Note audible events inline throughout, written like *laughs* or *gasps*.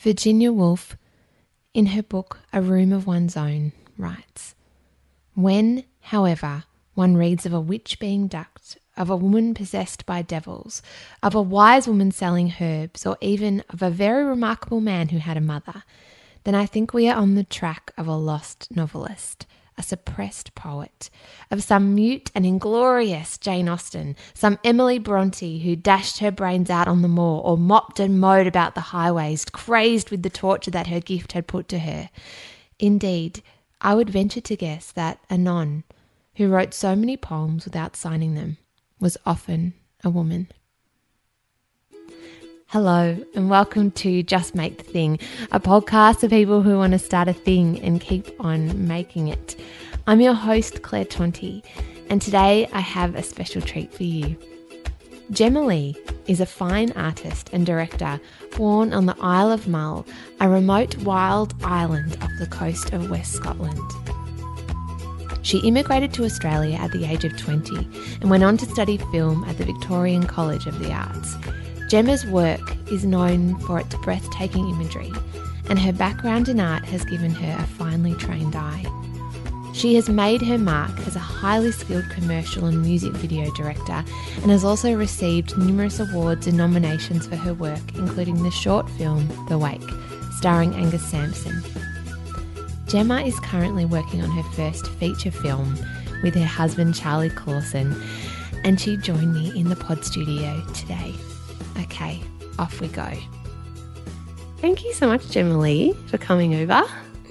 Virginia Woolf, in her book A Room of One's Own, writes When, however, one reads of a witch being ducked, of a woman possessed by devils, of a wise woman selling herbs, or even of a very remarkable man who had a mother, then I think we are on the track of a lost novelist, a suppressed poet, of some mute and inglorious Jane Austen, some Emily Bronte who dashed her brains out on the moor or mopped and mowed about the highways, crazed with the torture that her gift had put to her. Indeed, I would venture to guess that Anon, who wrote so many poems without signing them, was often a woman. Hello, and welcome to Just Make the Thing, a podcast for people who want to start a thing and keep on making it. I'm your host, Claire Tonti, and today I have a special treat for you. Gemma Lee is a fine artist and director born on the Isle of Mull, a remote wild island off the coast of West Scotland. She immigrated to Australia at the age of 20 and went on to study film at the Victorian College of the Arts. Gemma's work is known for its breathtaking imagery, and her background in art has given her a finely trained eye. She has made her mark as a highly skilled commercial and music video director and has also received numerous awards and nominations for her work, including the short film The Wake, starring Angus Sampson. Gemma is currently working on her first feature film with her husband Charlie Clausen, and she joined me in the pod studio today. Okay, off we go. Thank you so much, Gemma Lee, for coming over.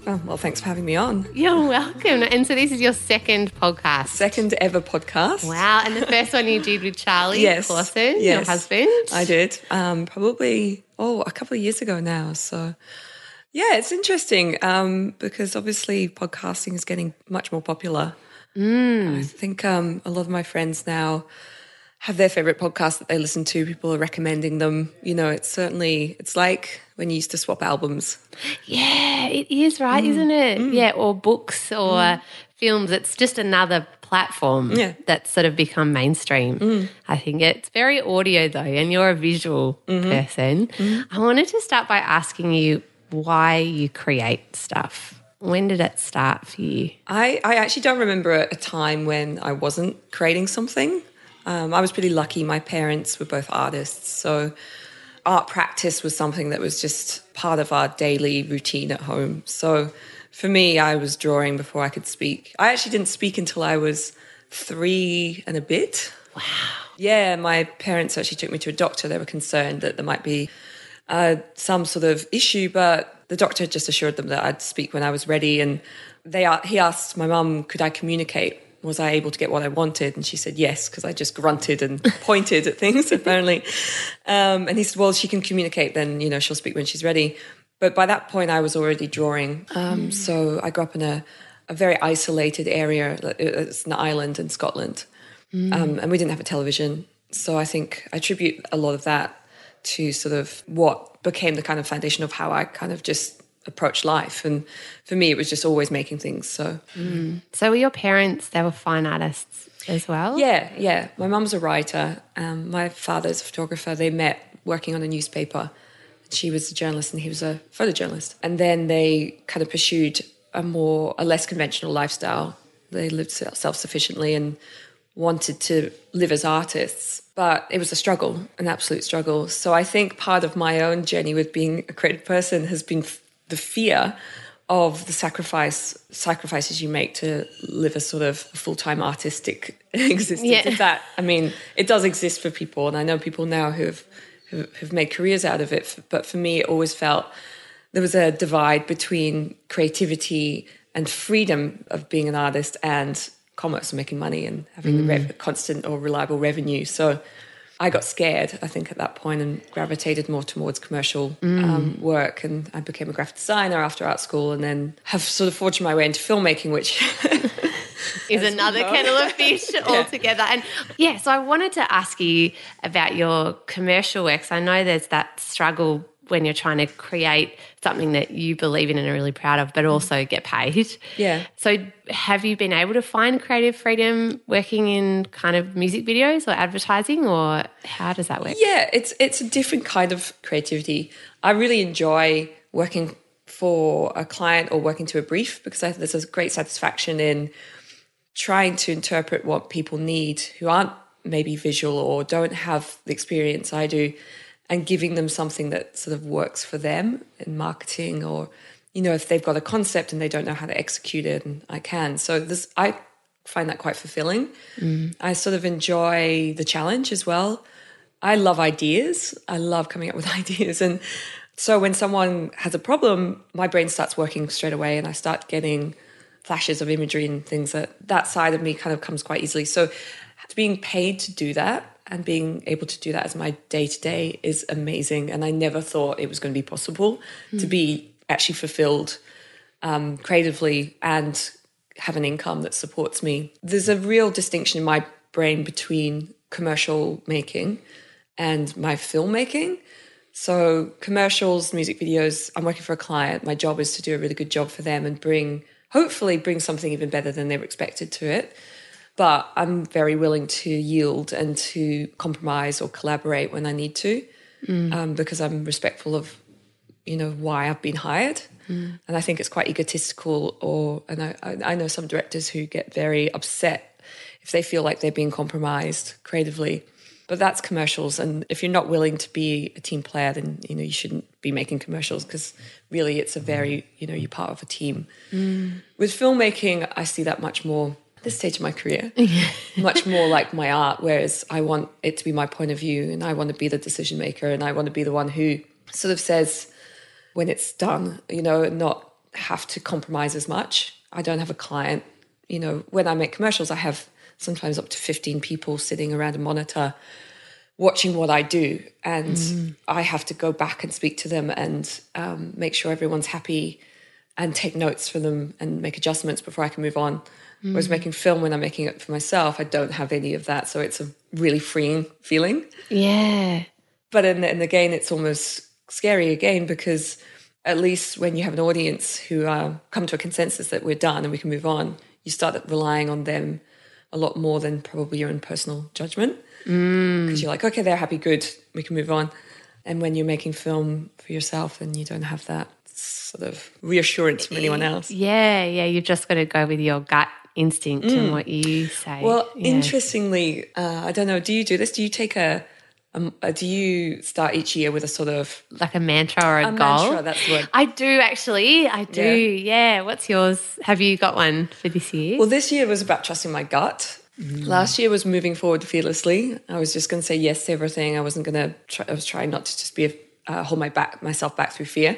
Oh, well, thanks for having me on. You're welcome. And so this is your second podcast. Second ever podcast. Wow. And the first one you did with Charlie Yes. Clausen, your husband. I did. Um, probably, oh, a couple of years ago now. So, yeah, it's interesting um, because obviously podcasting is getting much more popular. I think um, a lot of my friends now have their favorite podcasts that they listen to. People are recommending them. You know, it's certainly, it's like when you used to swap albums. Yeah, it is, right? Mm. Isn't it? Mm. Yeah, or books or mm. uh, films. It's just another platform Yeah. that's sort of become mainstream. I think it's very audio though, and you're a visual mm-hmm. person. Mm-hmm. I wanted to start by asking you why you create stuff. When did it start for you? I, I actually don't remember a time when I wasn't creating something. Um, I was pretty lucky. My parents were both artists. So art practice was something that was just part of our daily routine at home. So for me, I was drawing before I could speak. I actually didn't speak until I was three and a bit. Wow. Yeah, my parents actually took me to a doctor. They were concerned that there might be uh, some sort of issue, but the doctor just assured them that I'd speak when I was ready. And they he asked my mum, could I communicate? Was I able to get what I wanted? And she said yes, because I just grunted and *laughs* pointed at things apparently. Um, and he said, well, she can communicate, then you know she'll speak when she's ready. But by that point, I was already drawing. Um, So I grew up in a, a very isolated area. It's an island in Scotland, um, and we didn't have a television. So I think I attribute a lot of that to sort of what became the kind of foundation of how I kind of just approach life. And for me, it was just always making things. So So were your parents, they were fine artists as well? yeah, yeah. My mum's a writer. Um, my father's a photographer. They met working on a newspaper. She was a journalist and he was a photojournalist. And then they kind of pursued a more, a less conventional lifestyle. They lived self sufficiently and wanted to live as artists. But it was a struggle, an absolute struggle. So I think part of my own journey with being a creative person has been the fear of the sacrifice sacrifices you make to live a sort of full-time artistic *laughs* existence. Yeah. that i mean it does exist for people and i know people now who have who have made careers out of it but for me it always felt there was a divide between creativity and freedom of being an artist and commerce and making money and having the mm. rev- constant or reliable revenue. So I got scared, I think, at that point and gravitated more towards commercial um, work. And I became a graphic designer after art school and then have sort of forged my way into filmmaking, which *laughs* is another kettle of fish *laughs* altogether. And yeah, so I wanted to ask you about your commercial works. I know there's that struggle when you're trying to create something that you believe in and are really proud of, but also get paid. Yeah. So have you been able to find creative freedom working in kind of music videos or advertising or how does that work? Yeah, it's it's a different kind of creativity. I really enjoy working for a client or working to a brief because I, there's a great satisfaction in trying to interpret what people need who aren't maybe visual or don't have the experience I do and giving them something that sort of works for them in marketing or you know if they've got a concept and they don't know how to execute it and I can. So this I find that quite fulfilling. Mm. I sort of enjoy the challenge as well. I love ideas. I love coming up with *laughs* ideas. And so when someone has a problem my brain starts working straight away and I start getting flashes of imagery and things that that side of me kind of comes quite easily. So being paid to do that and being able to do that as my day to day is amazing. And I never thought it was going to be possible to be actually fulfilled um, creatively and have an income that supports me. There's a real distinction in my brain between commercial making and my filmmaking. So, commercials, music videos, I'm working for a client. My job is to do a really good job for them and bring, hopefully, bring something even better than they were expected to it but I'm very willing to yield and to compromise or collaborate when I need to, mm. um, because I'm respectful of, you know, why I've been hired. Mm. And I think it's quite egotistical, or and I, I I know some directors who get very upset if they feel like they're being compromised creatively. But that's commercials, and if you're not willing to be a team player, then you know you shouldn't be making commercials because really it's a very you know you're part of a team. Mm. With filmmaking, I see that much more this stage of my career, *laughs* much more like my art, whereas I want it to be my point of view and I want to be the decision maker and I want to be the one who sort of says when it's done, you know, and not have to compromise as much. I don't have a client, you know, when I make commercials, I have sometimes up to 15 people sitting around a monitor watching what I do. And I have to go back and speak to them and um, make sure everyone's happy and take notes for them and make adjustments before I can move on. Whereas making film, when I'm making it for myself, I don't have any of that. So it's a really freeing feeling. Yeah. But and, and again, it's almost scary again because at least when you have an audience who uh, come to a consensus that we're done and we can move on, you start relying on them a lot more than probably your own personal judgment. Because you're like, okay, they're happy, good, we can move on. And when you're making film for yourself and you don't have that sort of reassurance from anyone else. Yeah, yeah. You've just got to go with your gut instinct and what you say. Well, Yeah. interestingly, uh, I don't know. Do you do this? Do you take a, um, uh, do you start each year with a sort of like a mantra or a, a goal. mantra? That's word. I do actually. I do. Yeah. What's yours? Have you got one for this year? Well, this year was about trusting my gut. Last year was moving forward fearlessly. I was just going to say yes to everything. I wasn't going to. Try, I was trying not to just be a, uh, hold my back myself back through fear.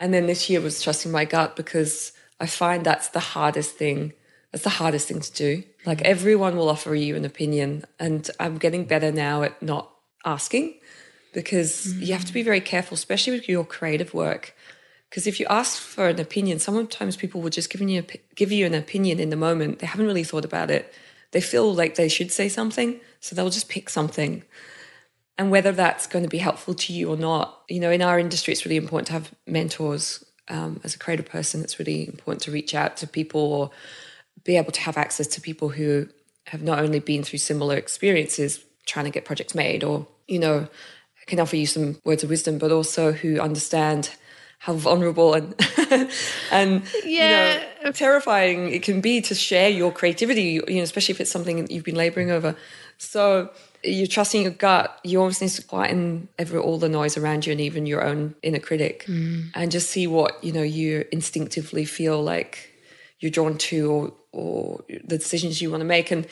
And then this year was trusting my gut because I find that's the hardest thing. That's the hardest thing to do. Like everyone will offer you an opinion, and I'm getting better now at not asking because you have to be very careful, especially with your creative work. Because if you ask for an opinion, sometimes people will just give you give you an opinion in the moment. They haven't really thought about it. They feel like they should say something, so they'll just pick something. And whether that's going to be helpful to you or not, you know, in our industry, it's really important to have mentors. Um, as a creative person, it's really important to reach out to people or be able to have access to people who have not only been through similar experiences trying to get projects made or, you know, can offer you some words of wisdom, but also who understand how vulnerable and *laughs* and Yeah. you know terrifying it can be to share your creativity, you know, especially if it's something that you've been laboring over. So you're trusting your gut. You almost need to quieten every all the noise around you and even your own inner critic, mm. and just see what you know you instinctively feel like you're drawn to, or or the decisions you want to make. And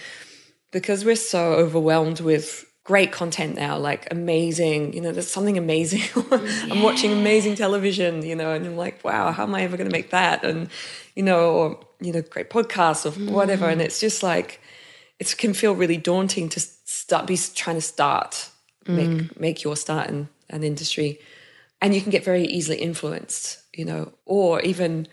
because we're so overwhelmed with great content now, like amazing, you know, there's something amazing. *laughs* I'm watching amazing television, you know, and I'm like, wow, how am I ever going to make that? And, you know, or, you know, great podcasts or whatever. And mm. it's just like, it can feel really daunting to start be trying to start make mm. make your start in an industry and you can get very easily influenced you know or even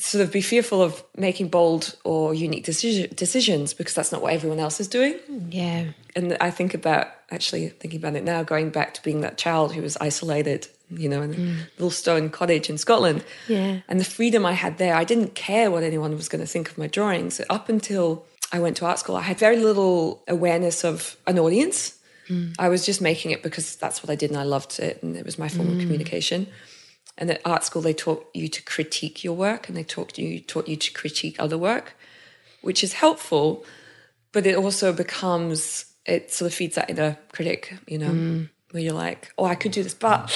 sort of be fearful of making bold or unique decision, decisions because that's not what everyone else is doing Yeah. and I think about actually thinking about it now, going back to being that child who was isolated, you know, in a mm. little stone cottage in Scotland. Yeah. And the freedom I had there, I didn't care what anyone was going to think of my drawings. Up until I went to art school, I had very little awareness of an audience. Mm. I was just making it because that's what I did and I loved it and it was my form of mm. communication. And at art school, they taught you to critique your work and they taught you taught you to critique other work, which is helpful but it also becomes it sort of feeds that inner critic you know mm. where you're like oh i could do this but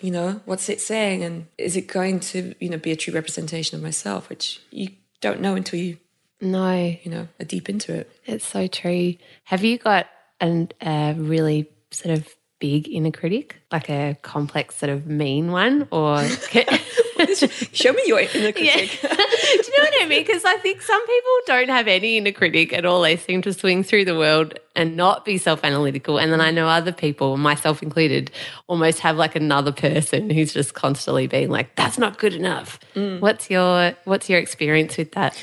you know what's it saying? And is it going to you know be a true representation of myself? Which you don't know until you No, you know are deep into it. It's so true. Have you got an, a really sort of big inner critic, like a complex sort of mean one, or *laughs* *laughs* show me your inner critic *laughs* Do you know what I mean? Because I think some people don't have any inner critic at all. They seem to swing through the world and not be self analytical. And then I know other people, myself included, almost have like another person who's just constantly being like, "That's not good enough." What's your What's your experience with that?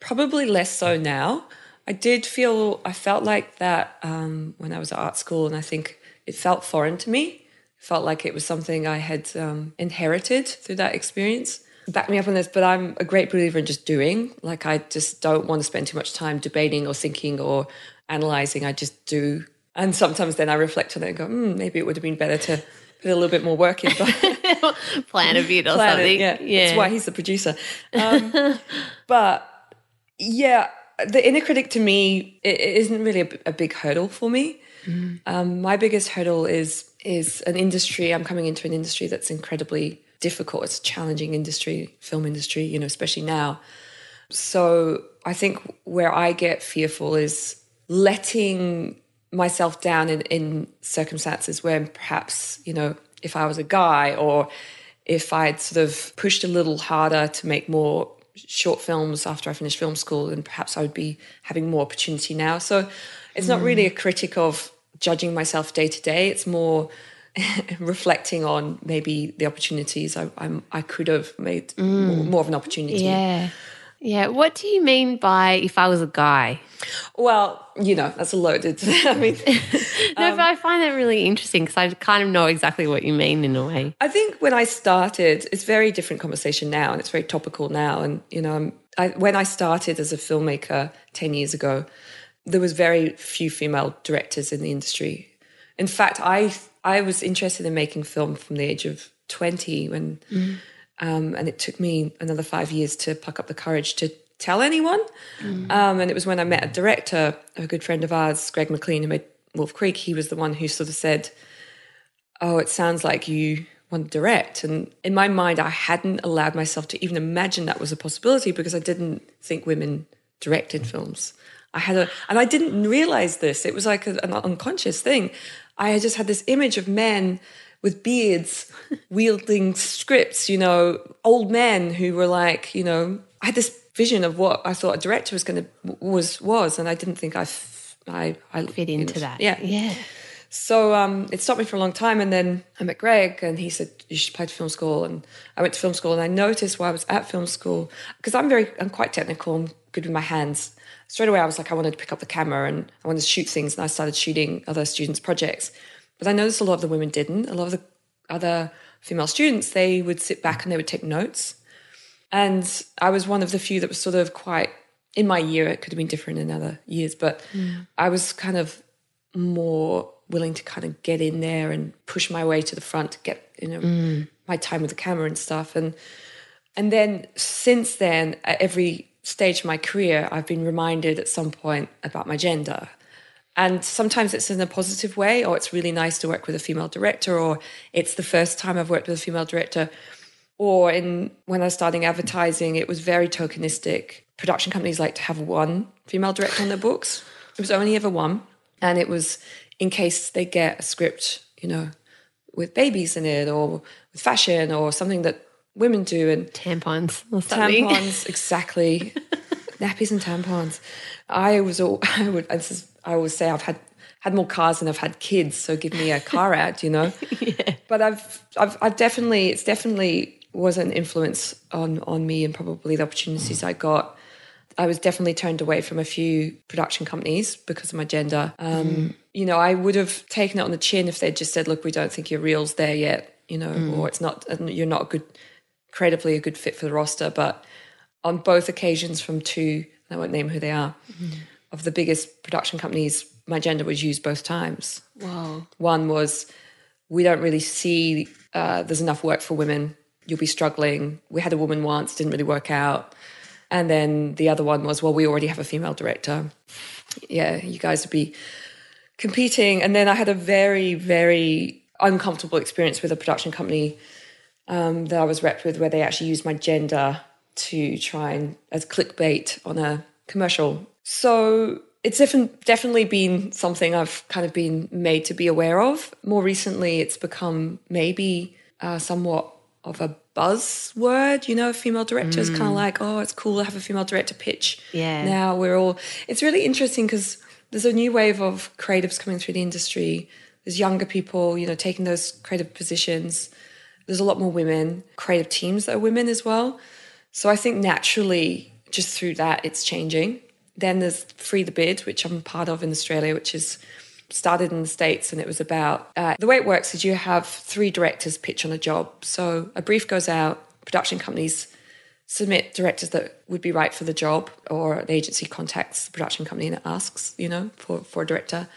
probably less so now i did feel i felt like that um, when i was at art school and i think it felt foreign to me. Felt like it was something i had um, inherited through that experience. Back me up on this but i'm a great believer in just doing. Like i just don't want to spend too much time debating or thinking or analyzing. I just do. And sometimes then i reflect on it and go hmm, maybe it would have been better to put a little bit more work in but *laughs* Plan a bit or plan it, something. Yeah, that's why he's the producer. *laughs* Um, but yeah, the inner critic to me it, it isn't really a big hurdle for me. Um, my biggest hurdle is is an industry. I'm coming into an industry that's incredibly difficult. It's a challenging industry, film industry. You know, especially now. So I think where I get fearful is letting myself down in, in circumstances where perhaps, you know, if I was a guy or if I'd sort of pushed a little harder to make more short films after I finished film school, then perhaps I would be having more opportunity now. So it's not really a critic of judging myself day to day. It's more *laughs* reflecting on maybe the opportunities I, I'm, I could have made mm. more, more of an opportunity. Yeah. Yeah. What do you mean by if I was a guy? Well, you know, that's a loaded. *laughs* I mean, *laughs* No, um, but I find that really interesting because I kind of know exactly what you mean in a way. I think when I started, it's very different conversation now, and it's very topical now. And you know, I, when I started as a filmmaker ten years ago, there was very few female directors in the industry. In fact, I I was interested in making film from the age of twenty when, mm. Um, and it took me another five years to pluck up the courage to tell anyone. Um, and it was when I met a director, a good friend of ours, Greg McLean, who made Wolf Creek. He was the one who sort of said, oh, it sounds like you want to direct. And in my mind, I hadn't allowed myself to even imagine that was a possibility because I didn't think women directed films. I had a, and I didn't realize this. It was like a, an unconscious thing. I just had this image of men with beards wielding scripts, you know, old men who were like, you know, I had this vision of what I thought a director was going to was was, and I didn't think I f- I, I Fit into that. Yeah, Yeah. so um, it stopped me for a long time, and then I met Greg, and he said you should apply to film school, and I went to film school, and I noticed while I was at film school because I'm very, I'm quite technical, I'm good with my hands. Straight away, I was like, I wanted to pick up the camera and I wanted to shoot things, and I started shooting other students' projects. But I noticed a lot of the women didn't. A lot of the other female students, they would sit back and they would take notes, and I was one of the few that was sort of quite in my year. It could have been different in other years, but mm. I was kind of more willing to kind of get in there and push my way to the front to get you know mm. my time with the camera and stuff. And and then since then at every stage of my career i've been reminded at some point about my gender and sometimes it's in a positive way or it's really nice to work with a female director or it's the first time i've worked with a female director or in when I was starting advertising, it was very tokenistic. Production companies like to have one female director on their books. It was only ever one, and it was in case they get a script, you know, with babies in it or with fashion or something that women do and Tampons or something. tampons exactly *laughs* nappies and tampons i was all *laughs* i would this is, i always say i've had had more cars than I've had kids, so give me a car out, you know. *laughs* yeah. But I've, I've, I've definitely, it's definitely was an influence on on me and probably the opportunities I got. I was definitely turned away from a few production companies because of my gender. Um, mm. You know, I would have taken it on the chin if they'd just said, "Look, we don't think your reel's there yet," you know, mm. or it's not, you're not a good, creatively a good fit for the roster. But on both occasions, from two, I won't name who they are, mm. of the biggest production companies, my gender was used both times. Wow. One was, we don't really see uh, there's enough work for women. You'll be struggling. We had a woman once, didn't really work out and then the other one was, well, we already have a female director. Yeah, you guys would be competing. And then I had a very, very uncomfortable experience with a production company um, that I was repped with, where they actually used my gender to try and as clickbait on a commercial. So it's definitely been something I've kind of been made to be aware of. More recently, it's become maybe uh, somewhat of a buzzword, you know, a female directors mm. kind of like, oh, it's cool to have a female director pitch. Yeah. Now we're all, it's really interesting because there's a new wave of creatives coming through the industry. There's younger people, you know, taking those creative positions. There's a lot more women, creative teams that are women as well. So I think naturally, just through that, it's changing. Then there's Free the Bid, which I'm part of in Australia, which is started in the States and it was about uh, the way it works is you have three directors pitch on a job. So a brief goes out, production companies submit directors that would be right for the job, or the agency contacts the production company and asks, you know, for, for a director.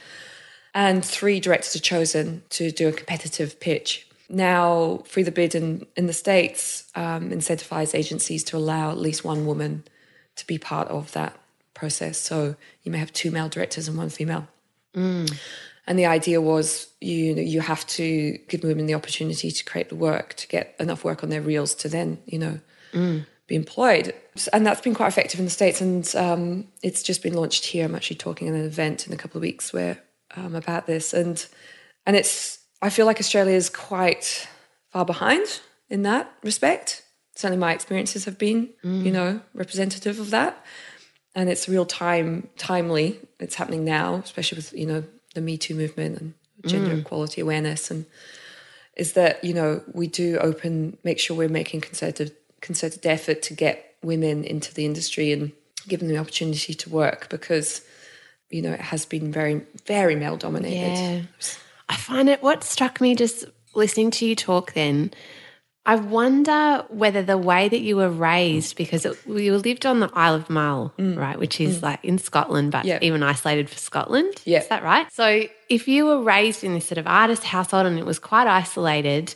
And three directors are chosen to do a competitive pitch. Now, Free the Bid in, in the States um, incentivize agencies to allow at least one woman to be part of that process. So you may have two male directors and one female. Mm. And the idea was you know, you have to give women the opportunity to create the work, to get enough work on their reels to then, you know, mm. be employed. And that's been quite effective in the States. And um, it's just been launched here. I'm actually talking at an event in a couple of weeks where um, about this. And and it's I feel like Australia is quite far behind in that respect. Certainly my experiences have been, mm. you know, representative of that and it's real time timely it's happening now especially with you know the me too movement and gender mm. equality awareness and is that you know we do open make sure we're making concerted concerted effort to get women into the industry and give them the opportunity to work because you know it has been very very male dominated yeah. I find it what struck me just listening to you talk then I wonder whether the way that you were raised, because it, you lived on the Isle of Mull, mm. right, which is mm. like in Scotland, but yeah. even isolated for Scotland. Yeah. Is that right? So if you were raised in this sort of artist household and it was quite isolated,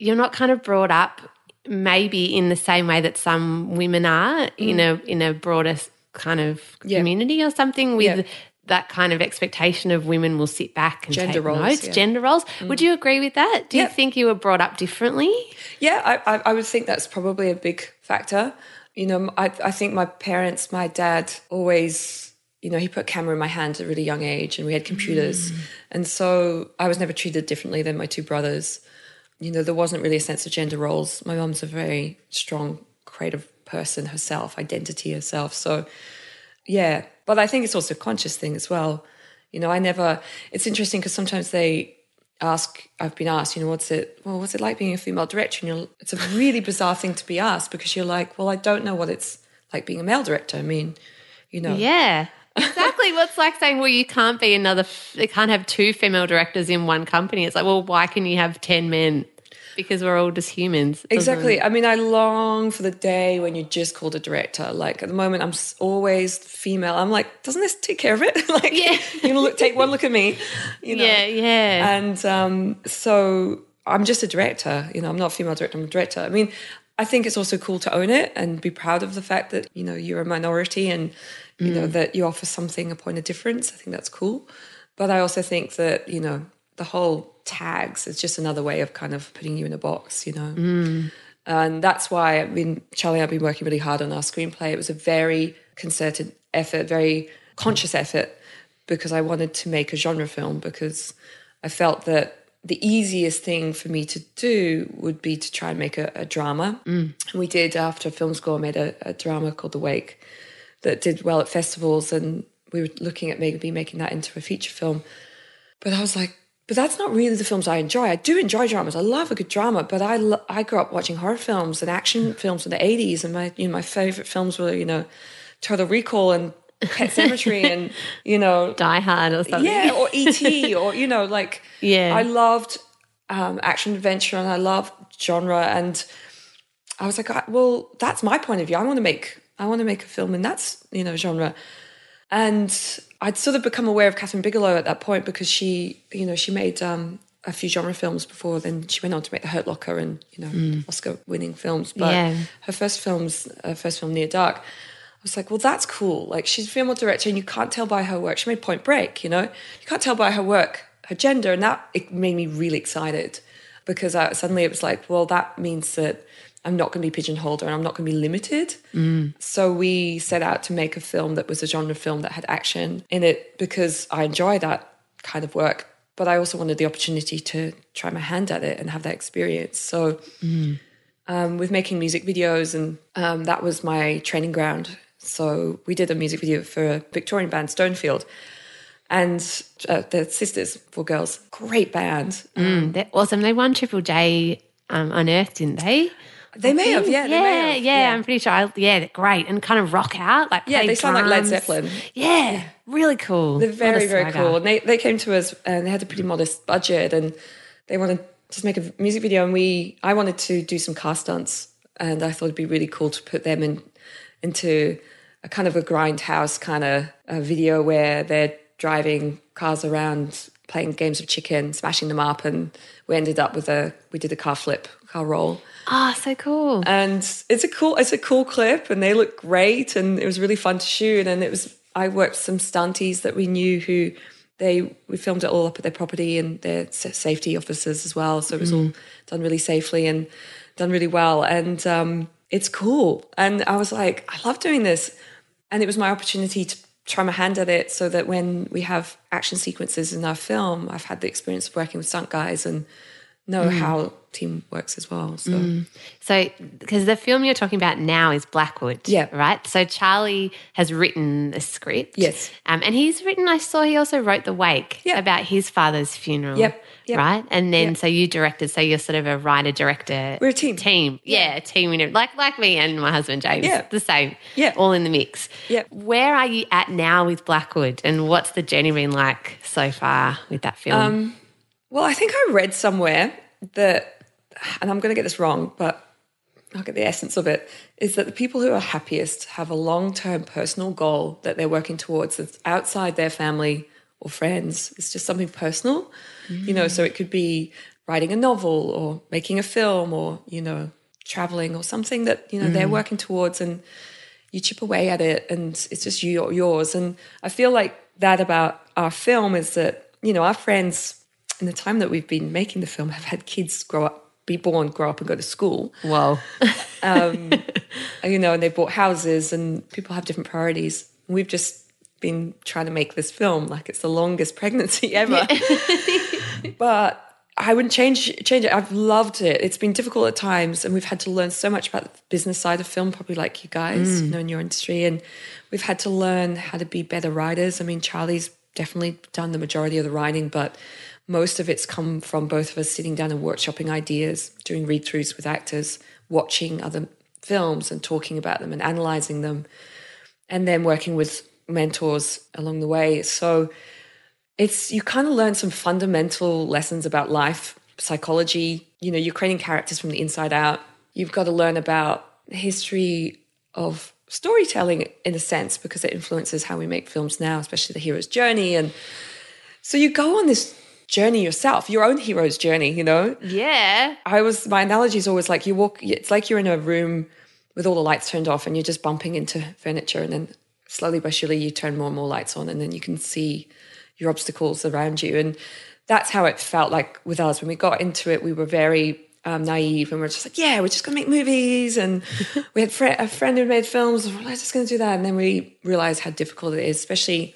you're not kind of brought up maybe in the same way that some women are mm. in a in a broader kind of community or something with yeah that kind of expectation of women will sit back and gender take roles, notes, yeah. gender roles. Mm. Would you agree with that? Do yep. you think you were brought up differently? Yeah, I, I, I, would think that's probably a big factor. You know, I, I think my parents, my dad always, you know, he put a camera in my hand at a really young age and we had computers. Mm. And so I was never treated differently than my two brothers. You know, there wasn't really a sense of gender roles. My mom's a very strong creative person herself, identity herself. So, yeah, but I think it's also a conscious thing as well. You know, I never, it's interesting because sometimes they ask, I've been asked, you know, what's it, well, what's it like being a female director? And you're, it's a really bizarre thing to be asked because you're like, well, I don't know what it's like being a male director. I mean, you know. Yeah. *laughs* exactly. well, it's like saying, well, you can't be another, you can't have two female directors in one company. It's like, well, why can you have 10 men? Because we're all just humans. Exactly. I mean, I long for the day when you're just called a director. Like at the moment, I'm always female. I'm like, doesn't this take care of it? *laughs* like, yeah. you know, look, take one look at me. You know? Yeah, yeah. And um, so I'm just a director. You know, I'm not a female director. I'm a director. I mean, I think it's also cool to own it and be proud of the fact that you know you're a minority and you mm. know that you offer something a point of difference. I think that's cool. But I also think that you know the whole tags. It's just another way of kind of putting you in a box, you know. Mm. And that's why I mean, Charlie, I've been working really hard on our screenplay. It was a very concerted effort, very conscious effort, because I wanted to make a genre film because I felt that the easiest thing for me to do would be to try and make a, a drama. Mm. And we did after film school, made a, a drama called The Wake that did well at festivals, and we were looking at maybe making that into a feature film but I was like, but that's not really the films I enjoy. I do enjoy dramas. I love a good drama, but I lo- I grew up watching horror films and action films from the eighties, and my you know my favorite films were you know Total Recall and Pet Sematary and *laughs* you know Die Hard or something. yeah or *laughs* ET or you know like Yeah. I loved um, action adventure and I loved genre and I was like I- well that's my point of view. I want to make I want to make a film in that you know genre and I'd sort of become aware of Kathryn Bigelow at that point because she, you know, she made um, a few genre films before. Then she went on to make The Hurt Locker and you know mm. Oscar-winning films. But Yeah. her first films, her first film Near Dark, I was like, well, that's cool. Like she's a female director, and you can't tell by her work. She made Point Break, you know, you can't tell by her work her gender, and that it made me really excited because I, suddenly it was like, well, that means that I'm not going to be pigeonholed and I'm not going to be limited. So we set out to make a film that was a genre film that had action in it because I enjoy that kind of work. But I also wanted the opportunity to try my hand at it and have that experience. So um, with making music videos, and um, that was my training ground. So we did a music video for a Victorian band, Stonefield, and uh, the Sisters, Four Girls, great band. Mm, they're awesome. They won Triple J um, Unearthed, didn't they? They may have, yeah, yeah, they may have, yeah, I'm pretty sure. I, yeah, they're great and kind of rock out. Like Yeah, they sound like Led. Zeppelin. Yeah, really cool. They're very, very cool. And they, they came to us and they had a pretty modest budget and they wanted to just make a music video. And we, I wanted to do some car stunts and I thought it'd be really cool to put them in into a kind of a grindhouse kind of a video where they're driving cars around, playing games of chicken, smashing them up. And we ended up with a, we did a car flip, car roll Oh, so cool. and it's a cool it's a cool clip and they look great and it was really fun to shoot. And it was I worked some stunties that we knew who they we filmed it all up at their property and their safety officers as well. So it was all mm. done really safely and done really well. And um, it's cool. And I was like I love doing this. And it was my opportunity to try my hand at it so that when we have action sequences in our film I've had the experience of working with stunt guys and know mm. how team works as well so So, because the film you're talking about now is Blackwood, Yeah. right? So Charlie has written the script, Yes. um, and he's written. I saw he also wrote the wake Yeah. about his father's funeral, Yep, yep. right? And then Yep. so you directed. So you're sort of a writer director. We're a team. Team, yeah, a team. Like like me and my husband James, Yeah. the same, Yeah. all in the mix. Yeah. Where are you at now with Blackwood, and what's the journey been like so far with that film? Um, Well, I think I read somewhere that, and I'm going to get this wrong, but I'll get the essence of it, is that the people who are happiest have a long term personal goal that they're working towards that's outside their family or friends. It's just something personal, you know, so it could be writing a novel or making a film or, you know, traveling or something that, you know, they're mm. working towards and you chip away at it and it's just you, yours. And I feel like that about our film is that, you know, our friends in the time that we've been making the film have had kids grow up, be born, grow up and go to school, Whoa, *laughs* um, *laughs* you know, and they've bought houses and people have different priorities. We've just been trying to make this film like it's the longest pregnancy ever. *laughs* but I wouldn't change change it. I've loved it. It's been difficult at times, and we've had to learn so much about the business side of film, probably like you guys, you know, in your industry. And we've had to learn how to be better writers. I mean, Charlie's definitely done the majority of the writing, but most of it's come from both of us sitting down and workshopping ideas, doing read throughs with actors, watching other films and talking about them and analyzing them, and then working with mentors along the way. So it's you kind of learn some fundamental lessons about life, psychology. You know, you're creating characters from the inside out. You've got to learn about the history of storytelling in a sense because it influences how we make films now, especially the hero's journey. And so you go on this journey yourself, your own hero's journey, you know? yeah, I was my analogy is always like you walk it's like you're in a room with all the lights turned off and you're just bumping into furniture and then slowly but surely you turn more and more lights on and then you can see your obstacles around you. And that's how it felt like with us. When we got into it we were very um, naive and we're just like yeah we're just gonna make movies. And *laughs* we had fr- a friend who made films. We're just gonna do that. And then we realized how difficult it is especially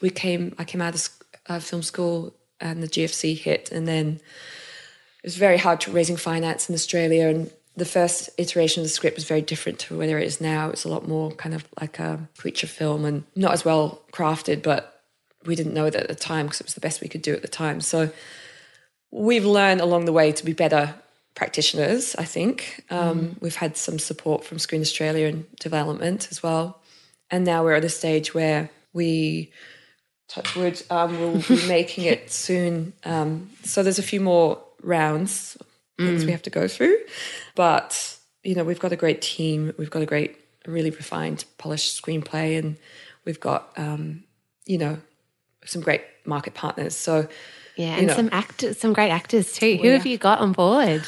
we came I came out of uh, film school and the GFC hit and then it was very hard to raising finance in Australia and the first iteration of the script was very different to where it is now. It's a lot more kind of like a creature film and not as well crafted, but we didn't know that at the time because it was the best we could do at the time. So we've learned along the way to be better practitioners, I think. Um, We've had some support from Screen Australia and development as well. And now we're at a stage where we, touch wood, um, we'll be *laughs* making it soon. Um, so there's a few more rounds, things we have to go through. But, you know, we've got a great team. We've got a great, really refined, polished screenplay. And we've got, um, you know, some great market partners. So Yeah, and know. some actors, some great actors too. Who yeah. have you got on board?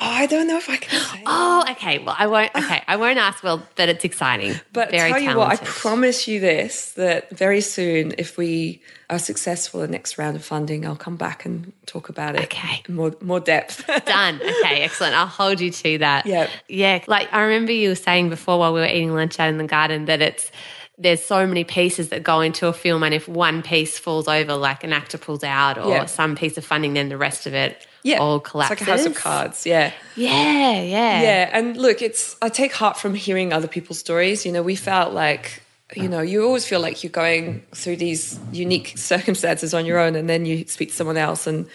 I don't know if I can say. *gasps* Oh, okay. Well, I won't. Okay, I won't ask. Well, but it's exciting. But Very tell you what, I promise you this that very soon, if we are successful in the next round of funding, I'll come back and talk about it Okay. in more more depth. *laughs* Done. Okay, excellent. I'll hold you to that. Yeah. Yeah. Like I remember you were saying before while we were eating lunch out in the garden that it's there's so many pieces that go into a film and if one piece falls over like an actor pulls out or Yeah. some piece of funding then the rest of it yeah, all collapses. It's like a house of cards. Yeah. Yeah, yeah. Yeah, and look, it's I take heart from hearing other people's stories. You know, we felt like you know, you always feel like you're going through these unique circumstances on your own, and then you speak to someone else, and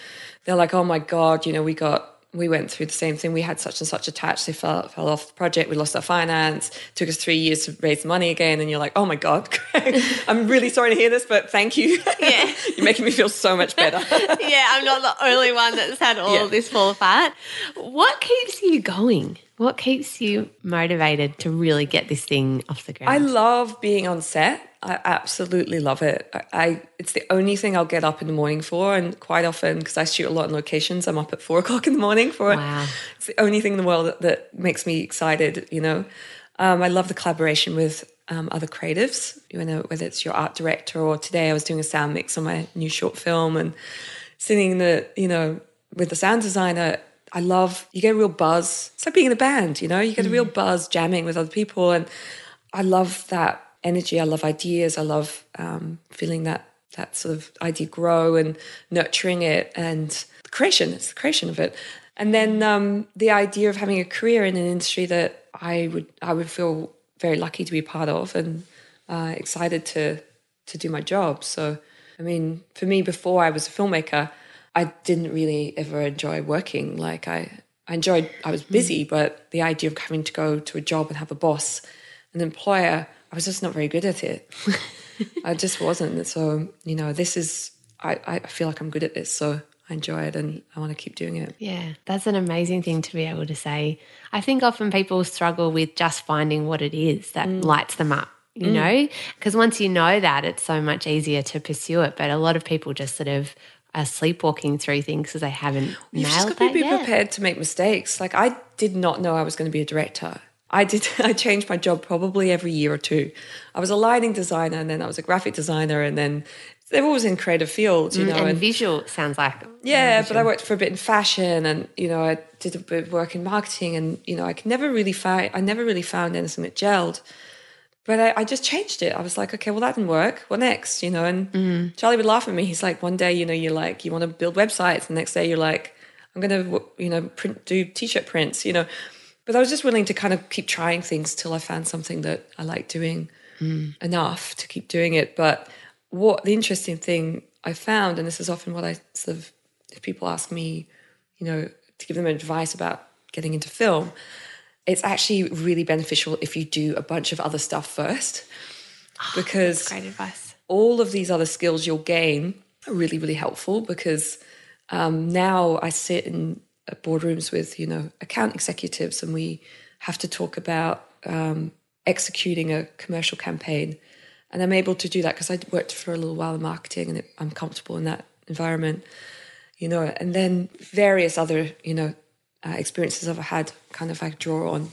they're like, "Oh my god, you know, we got." We went through the same thing. We had such and such attached. They fell, fell off the project. We lost our finance. took us three years to raise money again. And you're like, oh my God, *laughs* I'm really sorry to hear this, but thank you. *laughs* Yeah. you're making me feel so much better. *laughs* yeah, I'm not the only one that's had all Yeah. this fall apart. What keeps you going? What keeps you motivated to really get this thing off the ground? I love being on set. I absolutely love it. I, I it's the only thing I'll get up in the morning for, and quite often because I shoot a lot in locations, I'm up at four *laughs* o'clock in the morning for it. Wow. It's the only thing in the world that, that makes me excited. You know, um, I love the collaboration with um, other creatives. You know, whether it's your art director or today I was doing a sound mix on my new short film and sitting in the you know with the sound designer. I love you get a real buzz. It's like being in a band. You know, you get a real buzz jamming with other people and. I love that energy. I love ideas. I love um, feeling that that sort of idea grow and nurturing it and the creation. It's the creation of it. And then um, the idea of having a career in an industry that I would I would feel very lucky to be part of and uh, excited to to do my job. So I mean, for me, before I was a filmmaker, I didn't really ever enjoy working. Like I, I enjoyed, I was busy, but the idea of having to go to a job and have a boss, an employer, I was just not very good at it. I just wasn't. So, you know, this is, I, I feel like I'm good at this. So I enjoy it and I want to keep doing it. Yeah, that's an amazing thing to be able to say. I think often people struggle with just finding what it is that mm. lights them up, you mm. know? Because once you know that, it's so much easier to pursue it. But a lot of people just sort of are sleepwalking through things because they haven't You've nailed just got to be yet. prepared to make mistakes. Like I did not know I was going to be a director. I did. *laughs* I changed my job probably every year or two. I was a lighting designer, and then I was a graphic designer, and then they're always in creative fields, you mm, know. and and- visual sounds like yeah, but I worked for a bit in fashion, and you know, I did a bit of work in marketing, and you know, I could never really find. I never really found anything that gelled. But I, I just changed it. I was like, okay, well, that didn't work. What next? You know, and mm. Charlie would laugh at me. He's like, one day, you know, you're like, you want to build websites. And the next day, you're like, I'm going to, you know, print, do t-shirt prints. You know, but I was just willing to kind of keep trying things till I found something that I like doing enough to keep doing it. But what the interesting thing I found, and this is often what I sort of, if people ask me, you know, to give them advice about getting into film, it's actually really beneficial if you do a bunch of other stuff first. *gasps* Because great advice. all of these other skills you'll gain are really, really helpful because um, now I sit uh, boardrooms with, you know, account executives and we have to talk about um, executing a commercial campaign. And I'm able to do that because I worked for a little while in marketing and it, I'm comfortable in that environment, you know, and then various other, you know, uh, experiences I've had kind of like draw on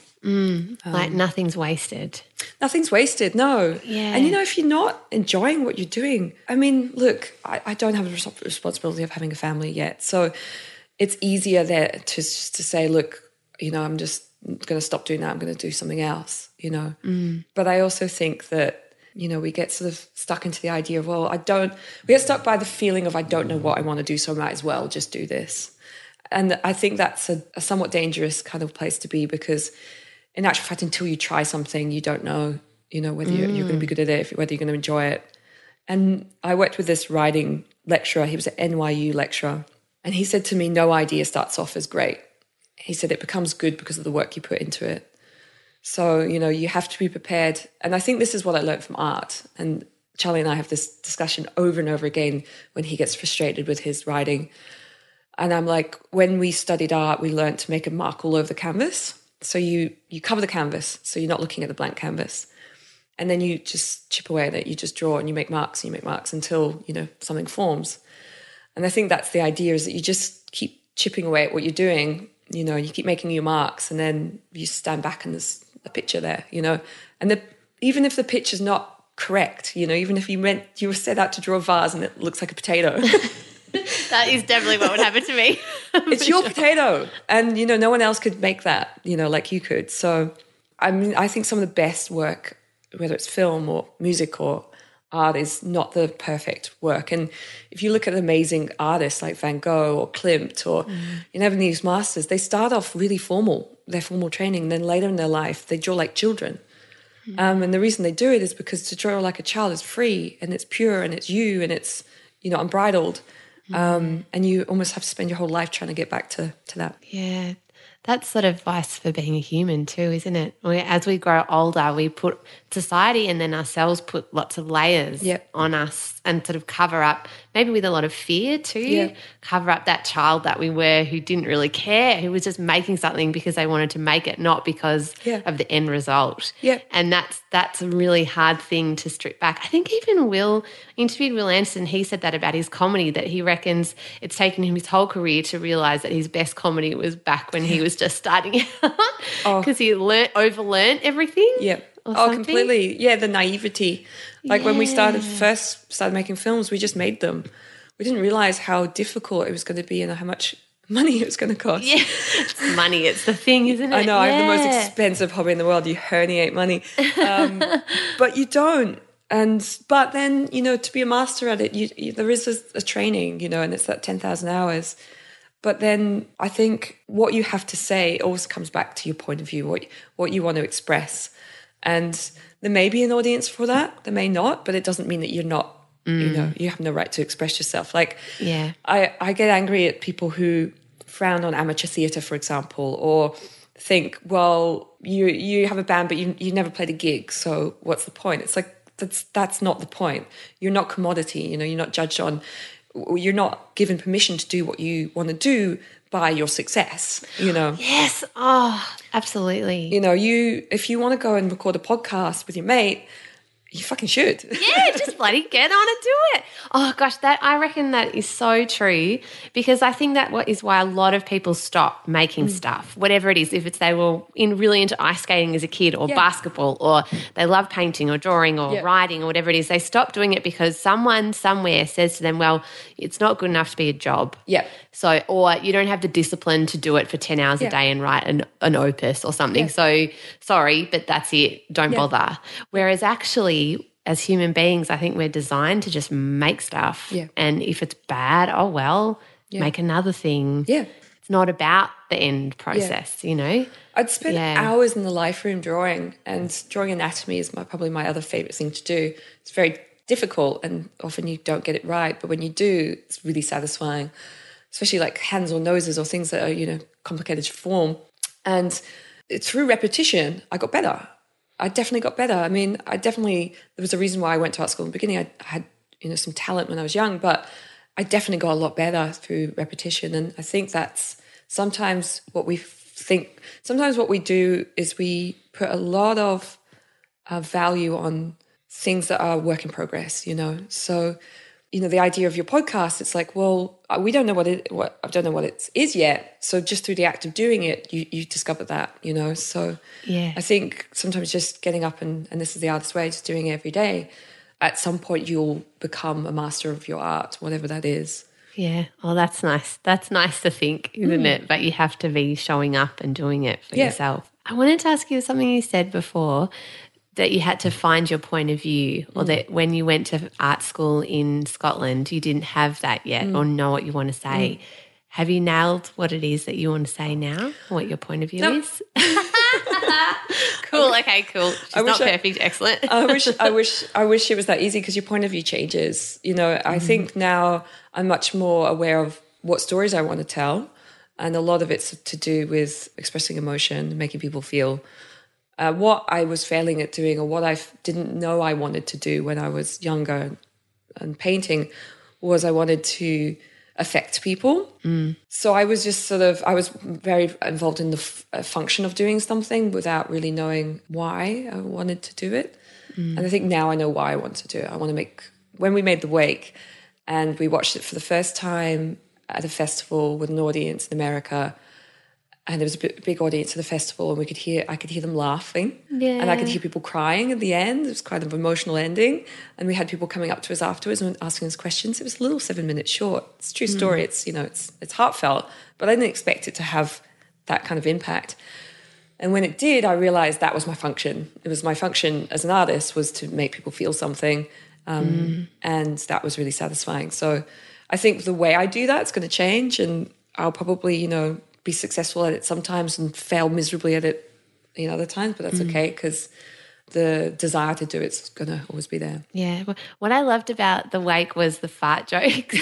like nothing's wasted. Nothing's wasted, no. Yeah. And you know, if you're not enjoying what you're doing, I mean, look, I, I don't have the res- responsibility of having a family yet. So it's easier there to to say, look, you know, I'm just going to stop doing that. I'm going to do something else, you know. Mm. But I also think that, you know, we get sort of stuck into the idea of, well, I don't, we get stuck by the feeling of, I don't know what I want to do, so I might as well just do this. And I think that's a, a somewhat dangerous kind of place to be because, in actual fact, until you try something, you don't know, you know, whether you're, you're going to be mm. good at it, whether you're going to enjoy it. And I worked with this writing lecturer. He was an NYU lecturer. And he said to me, No idea starts off as great. He said it becomes good because of the work you put into it. So, you know, you have to be prepared. And I think this is what I learned from art. And Charlie and I have this discussion over and over again when he gets frustrated with his writing. And I'm like, when we studied art, we learned to make a mark all over the canvas. So you you cover the canvas, so you're not looking at the blank canvas. And then you just chip away at it. You just draw and you make marks and you make marks until, you know, something forms. And I think that's the idea is that you just keep chipping away at what you're doing. You know, you keep making your marks and then you stand back and there's a picture there, you know. And the, even if the picture's not correct, you know, even if you meant you were set out to draw a vase and it looks like a potato. *laughs* *laughs* that is definitely what would happen to me. *laughs* it's your potato. And, you know, no one else could make that, you know, like you could. So, I mean, I think some of the best work, whether it's film or music or art is not the perfect work. And if you look at amazing artists like Van Gogh or Klimt or mm. you know these masters, they start off really formal, their formal training, and then later in their life they draw like children. Mm. Um, and the reason they do it is because to draw like a child is free and it's pure and it's you and it's you know unbridled. Mm. Um, and you almost have to spend your whole life trying to get back to to that. Yeah, that's sort of advice for being a human too, isn't it? As we grow older, we put society and then ourselves put lots of layers yep. on us and sort of cover up, maybe with a lot of fear too, yep. cover up that child that we were who didn't really care, who was just making something because they wanted to make it, not because yeah. of the end result. Yeah. And that's that's a really hard thing to strip back. I think even Will interviewed Wil Anderson, he said that about his comedy, that he reckons it's taken him his whole career to realize that his best comedy was back when he was just starting *laughs* out because oh. he learnt overlearned everything. Yeah oh, completely. Yeah, the naivety. Like yeah. when we started first started making films, we just made them. We didn't realize how difficult it was going to be and how much *laughs* money it was going to cost. Yeah, it's money. It's the thing, isn't it? I know. Yeah. I have the most expensive hobby in the world. You herniate money, *laughs* um, but you don't. And but then you know to be a master at it, you, you, there is a, a training, you know, and it's that ten thousand hours. But then I think what you have to say always comes back to your point of view, what what you want to express. And there may be an audience for that, there may not, but it doesn't mean that you're not, mm. you know, you have no right to express yourself. Like, yeah, I, I get angry at people who frown on amateur theatre, for example, or think, well, you you have a band, but you you never played a gig, so what's the point? It's like that's that's not the point. You're not commodity. You know, you're not judged on. You're not given permission to do what you want to do by your success, you know. Yes. Oh, absolutely. You know, you if you want to go and record a podcast with your mate, you fucking should. *laughs* yeah, just bloody get on and do it. Oh gosh, that I reckon that is so true because I think that what is why a lot of people stop making mm. stuff, whatever it is. If it's they were in really into ice skating as a kid or yeah. basketball or they love painting or drawing or yeah. writing or whatever it is, they stop doing it because someone somewhere says to them, "Well, it's not good enough to be a job." Yeah. So, or you don't have the discipline to do it for 10 hours yeah. a day and write an, an opus or something. So, sorry, but that's it. Don't bother. Whereas actually, as human beings, I think we're designed to just make stuff. Yeah. And if it's bad, oh well, make another thing. Yeah. It's not about the end process, you know? I'd spend hours in the life room drawing, and drawing anatomy is my, probably my other favorite thing to do. It's very difficult, and often you don't get it right, but when you do, it's really satisfying especially like hands or noses or things that are, you know, complicated to form. And through repetition, I got better. I definitely got better. I mean, I definitely, there was a reason why I went to art school in the beginning. I, I had, you know, some talent when I was young, but I definitely got a lot better through repetition. And I think that's sometimes what we think, sometimes what we do is we put a lot of uh, value on things that are work in progress, you know. So you know the idea of your podcast it's like well uh, we don't know what it what i don't know what it is yet. So just through the act of doing it you you discover that you know? So yeah. I think sometimes just getting up and and this is the artist way just doing it every day at some point you'll become a master of your art whatever that is. Yeah. Oh that's nice. That's nice to think isn't mm. it? But you have to be showing up and doing it for yeah. yourself. I wanted to ask you something you said before that you had to find your point of view or mm. that when you went to art school in Scotland you didn't have that yet mm. or know what you want to say. Mm. Have you nailed what it is that you want to say now? What your point of view is? *laughs* cool. Okay, cool. She's not I- perfect. Excellent. I wish I *laughs* wish I wish it was that easy because your point of view changes. You know, I think now I'm much more aware of what stories I want to tell, and a lot of it's to do with expressing emotion, making people feel. Uh, what I was failing at doing, or what I f- didn't know I wanted to do when I was younger and, and painting, was I wanted to affect people. So I was just sort of, I was very involved in the f- uh, function of doing something without really knowing why I wanted to do it. And I think now I know why I want to do it. I want to make, when we made The Wake and we watched it for the first time at a festival with an audience in America, and there was a big audience at the festival, and we could hear, I could hear them laughing. And I could hear people crying at the end. It was quite an emotional ending. And we had people coming up to us afterwards and asking us questions. It was a little seven minutes short. It's a true story. It's, you know, it's, it's heartfelt, but I didn't expect it to have that kind of impact. And when it did, I realized that was my function. It was my function as an artist was to make people feel something, um, and that was really satisfying. So I think the way I do that is going to change, and I'll probably, you know, be successful at it sometimes and fail miserably at it, in other times. But that's mm. okay because the desire to do it's going to always be there. Yeah. well, What I loved about the wake was the fart *laughs* jokes.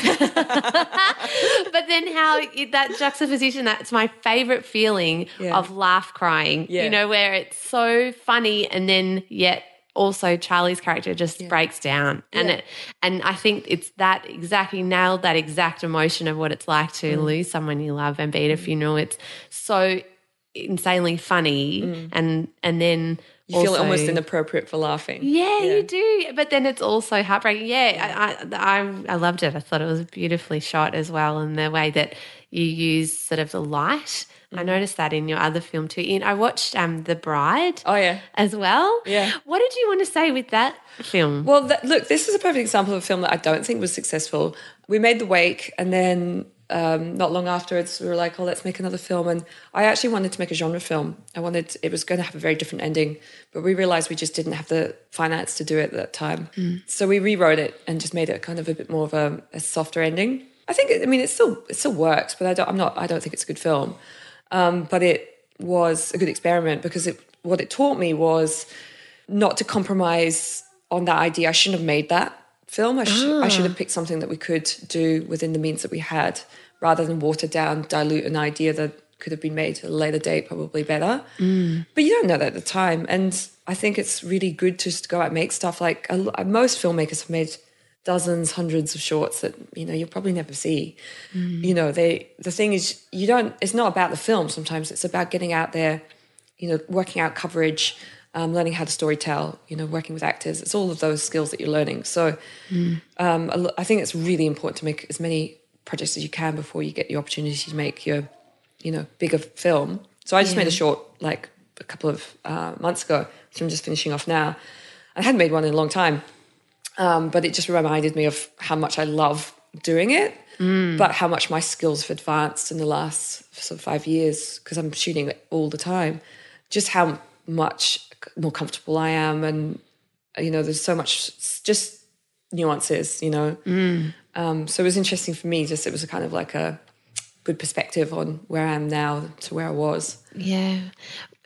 but then how it- that juxtaposition, that's my favorite feeling Yeah. of laugh crying, Yeah. you know, where it's so funny and then yet also Charlie's character just breaks down. And Yeah. it and I think it's that exactly nailed that exact emotion of what it's like to Mm. lose someone you love and be at a funeral. It's so insanely funny and and then Mm. You feel almost inappropriate for laughing. yeah, you do. But then it's also heartbreaking. Yeah, I, I, I, I loved it. I thought it was beautifully shot as well, and the way that you use sort of the light. Mm. I noticed that in your other film too. In, I watched um, The Bride Oh yeah. as well. Yeah. What did you want to say with that film? Well, look, this is a perfect example of a film that I don't think was successful. We made The Wake, and then um, not long afterwards, we were like, "Oh, let's make another film." And I actually wanted to make a genre film. I wanted it was going to have a very different ending, but we realized we just didn't have the finance to do it at that time. So we rewrote it and just made it kind of a bit more of a, a softer ending. I think, I mean, it still it still works, but I don't, I'm not. I don't think it's a good film. Um, but it was a good experiment because it what it taught me was not to compromise on that idea. I shouldn't have made that film. I, sh- I should have picked something that we could do within the means that we had rather than water down, dilute an idea that could have been made at a later date, probably better. But you don't know that at the time. And I think it's really good to just go out and make stuff like a lo- most filmmakers have made dozens, hundreds of shorts that, you know, you'll probably never see. You know, they, the thing is, you don't, it's not about the film sometimes, it's about getting out there, you know, working out coverage, um, learning how to storytell, you know, working with actors. It's all of those skills that you're learning. So um, I think it's really important to make as many projects as you can before you get the opportunity to make your, you know, bigger film. So I just made a short like a couple of uh, months ago, which I'm just finishing off now. I hadn't made one in a long time, um, but it just reminded me of how much I love doing it, but how much my skills have advanced in the last sort of five years because I'm shooting it all the time. Just how much more comfortable I am, and you know, there's so much just nuances, you know. Um, so it was interesting for me. Just it was a kind of like a good perspective on where I am now to where I was. Yeah.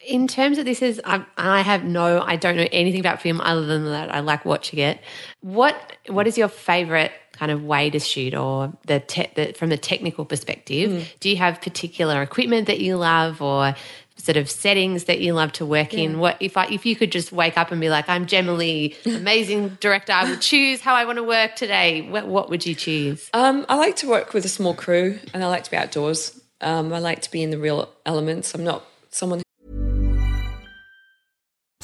In terms of this is I, I have no I don't know anything about film other than that I like watching it. What what is your favorite kind of way to shoot or the, te- the from the technical perspective? Do you have particular equipment that you love or sort of settings that you love to work in? What if I if you could just wake up and be like I'm Gemma amazing director, I would choose how I want to work today. What what would you choose? Um, I like to work with a small crew, and I like to be outdoors. Um, I like to be in the real elements. I'm not someone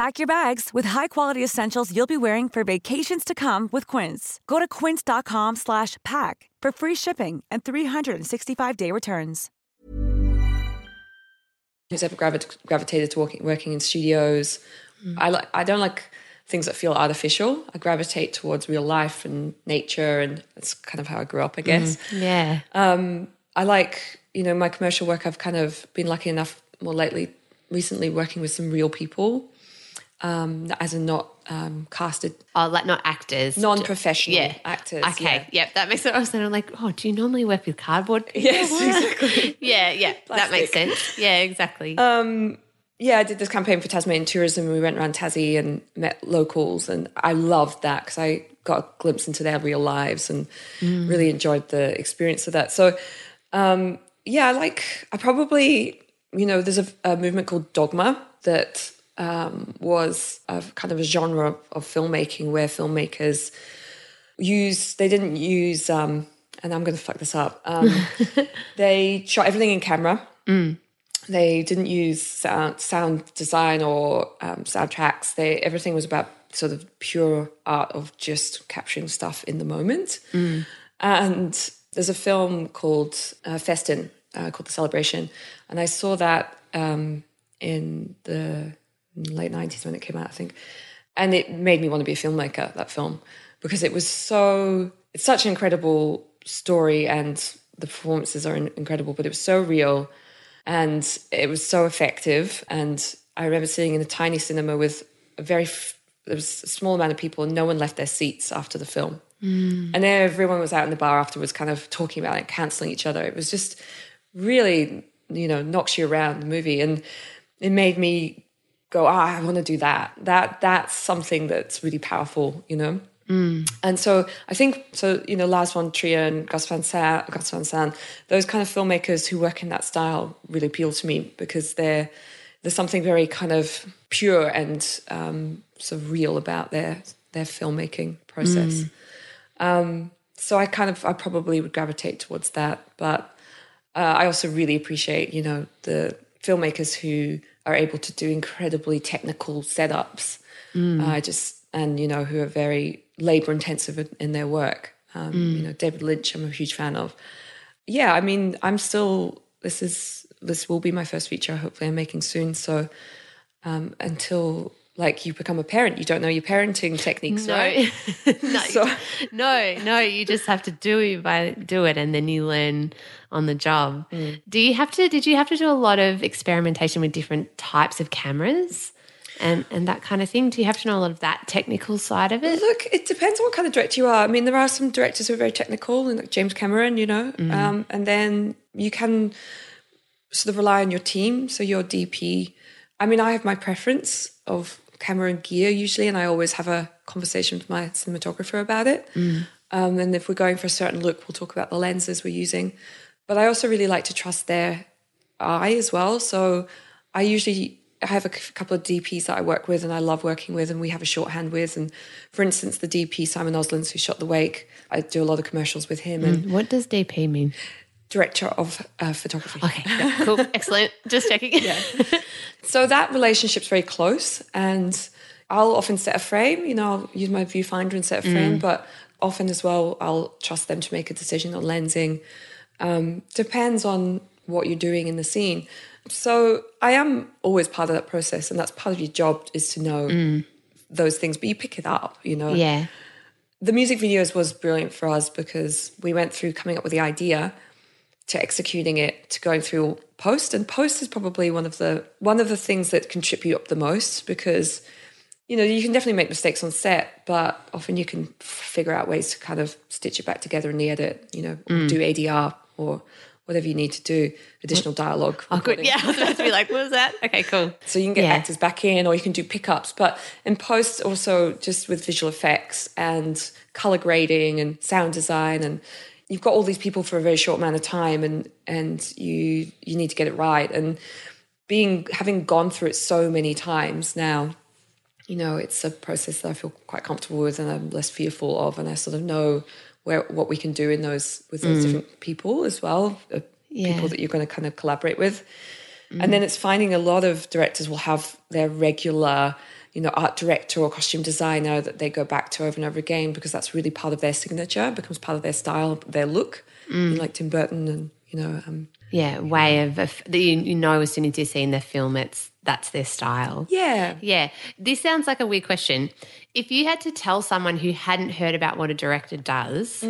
Pack your bags with high-quality essentials you'll be wearing for vacations to come with Quince. Go to quince.com slash pack for free shipping and 365-day returns. who's ever gravit- gravitated to working, working in studios. Mm. I like. I don't like things that feel artificial. I gravitate towards real life and nature, and that's kind of how I grew up, I mm-hmm. guess. Yeah. Um, I like, you know, my commercial work. I've kind of been lucky enough more lately, recently, working with some real people, um, as in not um, casted, oh, like not actors. non-professional Yeah. actors. Okay. yeah. Yep. That makes it. I was then I'm like, oh, do you normally work with cardboard? *laughs* Yes, exactly. *laughs* yeah. Yeah. That makes sense. Yeah. Exactly. yeah, I did this campaign for Tasmanian tourism. We went around Tassie and met locals, and I loved that because I got a glimpse into their real lives and really enjoyed the experience of that. So, um, yeah, I like I probably you know there's a, a movement called Dogma that um, was a kind of a genre of, filmmaking where filmmakers use they didn't use um, and I'm going to fuck this up. Um, *laughs* they shot everything in camera they didn't use sound, sound design or um, soundtracks. They everything was about sort of pure art of just capturing stuff in the moment. And there's a film called uh, Festen uh, called The Celebration, and I saw that um, in the late '90s when it came out, I think, and it made me want to be a filmmaker. That film because it was so it's such an incredible story and the performances are incredible, but it was so real and it was so effective. And I remember sitting in a tiny cinema with a very there was a small amount of people, and no one left their seats after the film. Mm. And everyone was out in the bar afterwards, kind of talking about it, canceling each other. It was just really, you know, knocks you around the movie, and it made me go, ah, I want to do that. That that's something that's really powerful, you know. And so I think so. You know, Lars von Trier and Gus Van Sant, Gus Van Sant, those kind of filmmakers who work in that style really appeal to me because they're there's something very kind of pure and um, sort of real about their their filmmaking process. Um, so I kind of I probably would gravitate towards that, but uh, I also really appreciate you know the filmmakers who are able to do incredibly technical setups. I just and you know who are very labor intensive in, in their work. Um, You know, David Lynch, I'm a huge fan of. Yeah, I mean, I'm still. This is this will be my first feature. Hopefully, I'm making soon. So um, until like you become a parent, you don't know your parenting techniques, no. right? *laughs* *laughs* no. So- no. No. You just have to do it by do it, and then you learn on the job. Mm. Do you have to? Did you have to do a lot of experimentation with different types of cameras? And, and that kind of thing. Do you have to know a lot of that technical side of it? Look, it depends on what kind of director you are. I mean, there are some directors who are very technical, and like James Cameron, you know, um, and then you can sort of rely on your team. So your DP. I mean, I have my preference of camera and gear usually, and I always have a conversation with my cinematographer about it. Um, and if we're going for a certain look, we'll talk about the lenses we're using. But I also really like to trust their eye as well. So I usually I have a couple of DPs that I work with and I love working with, and we have a shorthand with. And for instance, the DP Simon Oslands, who shot The Wake, I do a lot of commercials with him and What does DP mean? Director of uh, photography. Okay, yeah, cool, *laughs* excellent. Just checking. Yeah. So that relationship's very close, and I'll often set a frame. You know, I'll use my viewfinder and set a frame, but often as well, I'll trust them to make a decision on lensing. Um, depends on what you're doing in the scene. So I am always part of that process, and that's part of your job is to know those things. But you pick it up, you know. Yeah. The music videos was brilliant for us because we went through coming up with the idea to executing it to going through post and post is probably one of the one of the things that can trip you up the most because you know you can definitely make mistakes on set but often you can figure out ways to kind of stitch it back together in the edit you know or mm. do ADR or whatever you need to do additional dialogue Oh, good. Yeah, *laughs* I was to be like, what was that? Okay, cool. so you can get Yeah. actors back in or you can do pickups. But in post, also just with visual effects and color grading and sound design and you've got all these people for a very short amount of time and and you you need to get it right. And being having gone through it so many times now, you know, it's a process that I feel quite comfortable with and I'm less fearful of and I sort of know where what we can do in those with those different people as well. uh, Yeah. People that you're going to kind of collaborate with. And then it's finding a lot of directors will have their regular, you know, art director or costume designer that they go back to over and over again because that's really part of their signature, becomes part of their style, their look. Know, like Tim Burton and, you know, um, yeah way of, of that you, you know as soon as you see in the film it's that's their style. Yeah. Yeah. This sounds like a weird question. If you had to tell someone who hadn't heard about what a director does,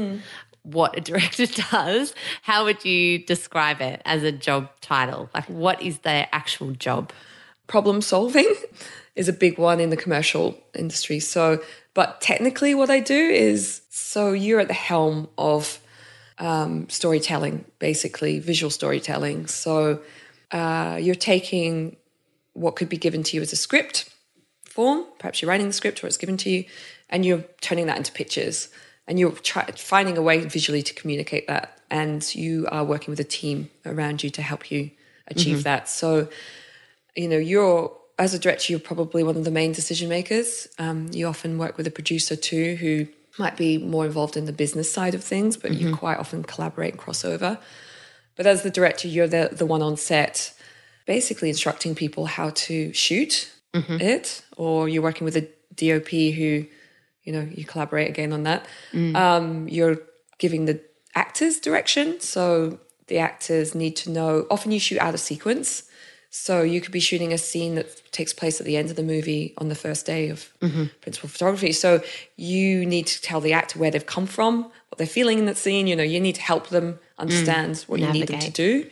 what a *laughs* director does, how would you describe it as a job title? Like, what is their actual job? problem solving *laughs* is a big one in the commercial industry. So, but technically, what I do is so you're at the helm of um, storytelling, basically visual storytelling. So, uh, you're taking what could be given to you as a script form, perhaps you're writing the script or it's given to you, and you're turning that into pictures. And you're try- finding a way visually to communicate that. And you are working with a team around you to help you achieve that. So, you know, you're as a director, you're probably one of the main decision makers. Um, you often work with a producer too, who might be more involved in the business side of things, but you quite often collaborate and cross over. But as the director, you're the the one on set, basically instructing people how to shoot it, or you're working with a DOP who, you know, you collaborate again on that. Um, you're giving the actors direction, so the actors need to know. Often you shoot out of sequence. So you could be shooting a scene that takes place at the end of the movie on the first day of mm-hmm. principal photography. So you need to tell the actor where they've come from, what they're feeling in that scene. You know, you need to help them understand mm. what you need them to do.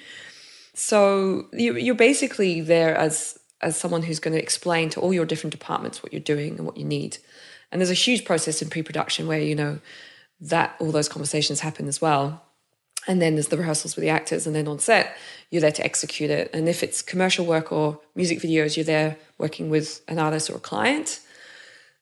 So you- you're basically there as as someone who's going to explain to all your different departments what you're doing and what you need. And there's a huge process in pre-production where you know that all those conversations happen as well. And then there's the rehearsals with the actors, and then on set, you're there to execute it. And if it's commercial work or music videos, you're there working with an artist or a client.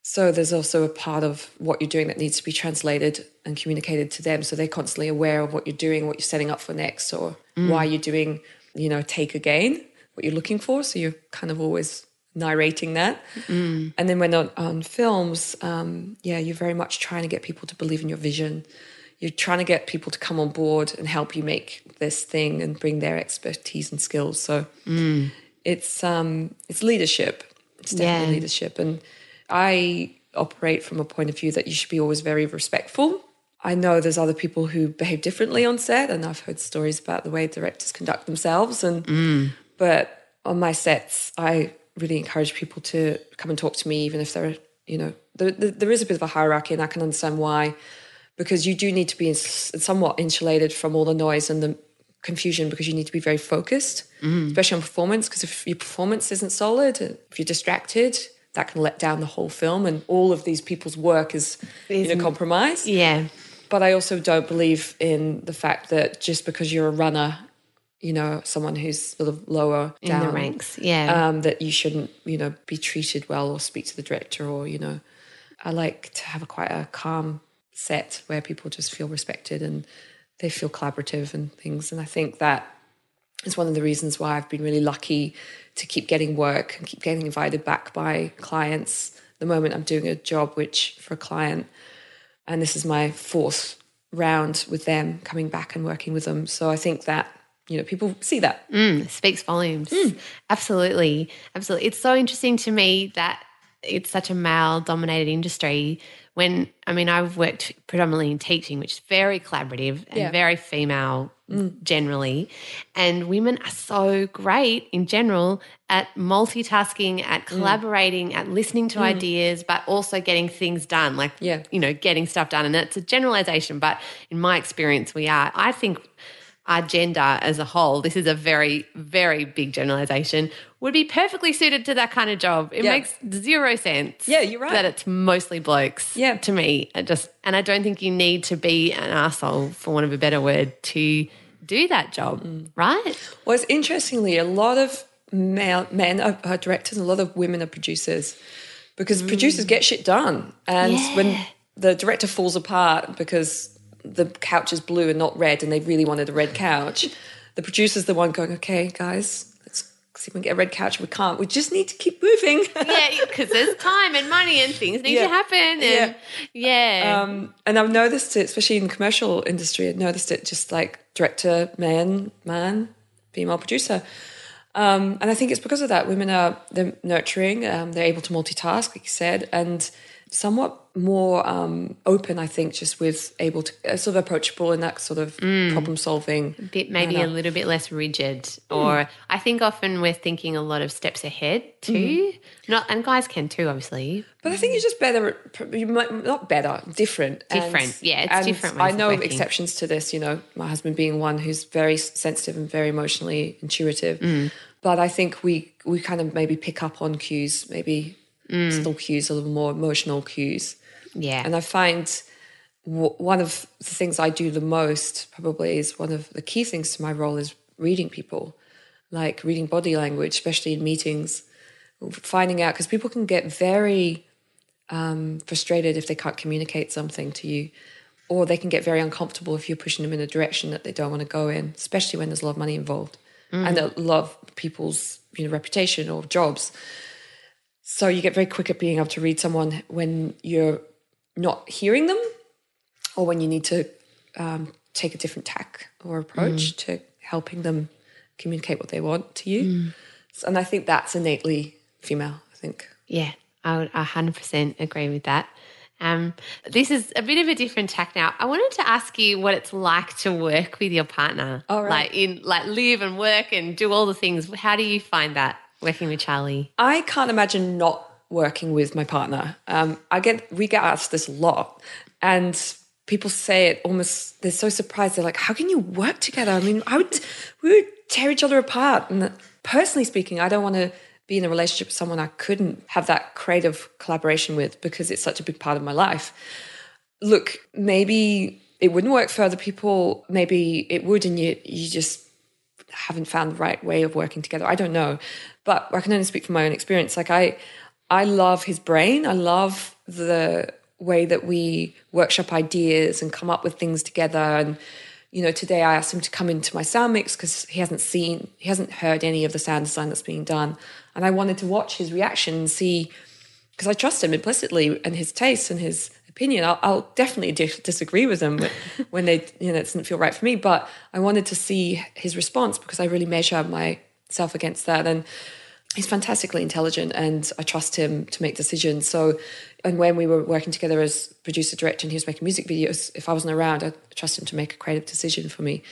So there's also a part of what you're doing that needs to be translated and communicated to them, so they're constantly aware of what you're doing, what you're setting up for next, or why you're doing, you know, take again, what you're looking for. So you're kind of always narrating that. And then when on, on films, um, yeah, you're very much trying to get people to believe in your vision. You're trying to get people to come on board and help you make this thing and bring their expertise and skills. So it's um, it's leadership. It's definitely Yeah. leadership, and I operate from a point of view that you should be always very respectful. I know there's other people who behave differently on set, and I've heard stories about the way directors conduct themselves. And but on my sets, I really encourage people to come and talk to me, even if they're you know there, there, there is a bit of a hierarchy, and I can understand why, because you do need to be somewhat insulated from all the noise and the confusion because you need to be very focused, especially on performance. Because if your performance isn't solid, if you're distracted, that can let down the whole film, and all of these people's work is you know compromised. Yeah. But I also don't believe in the fact that just because you're a runner, you know, someone who's sort of lower In down the ranks. Yeah. um, that you shouldn't, you know, be treated well or speak to the director or, you know, I like to have a quite a calm set where people just feel respected and they feel collaborative and things. And I think that is one of the reasons why I've been really lucky to keep getting work and keep getting invited back by clients. The moment I'm doing a job, which for a client, and this is my fourth round with them, coming back and working with them. So I think that you know people see that. Mm, speaks volumes. Absolutely. Absolutely. It's so interesting to me that it's such a male dominated industry when I mean I've worked predominantly in teaching which is very collaborative and Yeah. very female mm. generally. And women are so great in general at multitasking at mm. collaborating at listening to mm. ideas but also getting things done like Yeah. you know getting stuff done. And it's a generalization but in my experience we are. I think our gender as a whole, this is a very, very big generalization, would be perfectly suited to that kind of job. It Yeah. makes zero sense. Yeah, you're right. That it's mostly blokes. Yeah. To me. It just and I don't think you need to be an asshole, for want of a better word, to do that job. Mm. Right? Well, it's interestingly, a lot of male, men are, are directors, and a lot of women are producers because producers get shit done. And when the director falls apart because the couch is blue and not red, and they really wanted a red couch, *laughs* the producer's the one going, "Okay, guys, let's see if we can get a red couch. We can't. We just need to keep moving." yeah, because there's *laughs* time and money and things need Yeah. to happen. And yeah. Um, and I've noticed it, especially in the commercial industry, I've noticed it just like director, man, man, female producer. Um, and I think it's because of that. Women are they're nurturing, um, they're able to multitask, like you said, and somewhat more um, open, I think, just with able to uh, sort of approachable in that sort of problem solving. bit maybe a little bit less rigid or i think often we're thinking a lot of steps ahead too not and guys can too obviously But I think you're just better, you might, not better, different. And- Different. Yeah, it's and different I know exceptions to this, you know, my husband being one who's very sensitive and very emotionally intuitive. Mm. But I think we, we kind of maybe pick up on cues, maybe Mm. subtle cues, a little more emotional cues. yeah And I find w- one of the things I do the most probably is one of the key things to my role is reading people, like reading body language, especially in meetings, finding out because people can get very um, frustrated if they can't communicate something to you, or they can get very uncomfortable if you're pushing them in a direction that they don't want to go in, especially when there's a lot of money involved and a lot of people's you know reputation or jobs. So you get very quick at being able to read someone when you're not hearing them or when you need to um, take a different tack or approach to helping them communicate what they want to you. So- And I think that's innately female, I think. Yeah, I would 100% agree with that. Um, this is a bit of a different tack now. I wanted to ask you what it's like to work with your partner. Right. Like in like live and work and do all the things. How do you find that working with Charlie? I can't imagine not working with my partner. Um, I get we get asked this a lot, and people say it almost. They're so surprised. They're like, "How can you work together?" I mean, I would we would tear each other apart. And personally speaking, I don't want to be in a relationship with someone I couldn't have that creative collaboration with because it's such a big part of my life. Look, maybe it wouldn't work for other people. Maybe it would, and you you just haven't found the right way of working together. I don't know, but I can only speak from my own experience. Like I, I love his brain. I love the way that we workshop ideas and come up with things together. And you know, today I asked him to come into my sound mix because he hasn't seen, he hasn't heard any of the sound design that's being done, and I wanted to watch his reaction and see because I trust him implicitly and his taste and his opinion. I'll, I'll definitely dis- disagree with him when- they, you know, it doesn't feel right for me. But I wanted to see his response because I really measure myself against that. And he's fantastically intelligent, and I trust him to make decisions. So, and when we were working together as producer director, and he was making music videos, if I wasn't around, I trust him to make a creative decision for me.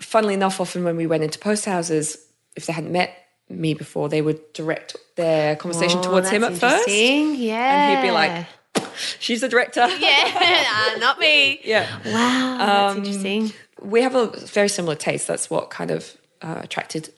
Funnily enough, often when we went into post houses, if they hadn't met me before, they would direct their conversation Oh, towards him at first. interesting. Yeah. And he'd be like, she's the director. yeah, *laughs* uh, not me. Yeah. Wow, that's interesting. We have a very similar taste. That's what kind of uh, attracted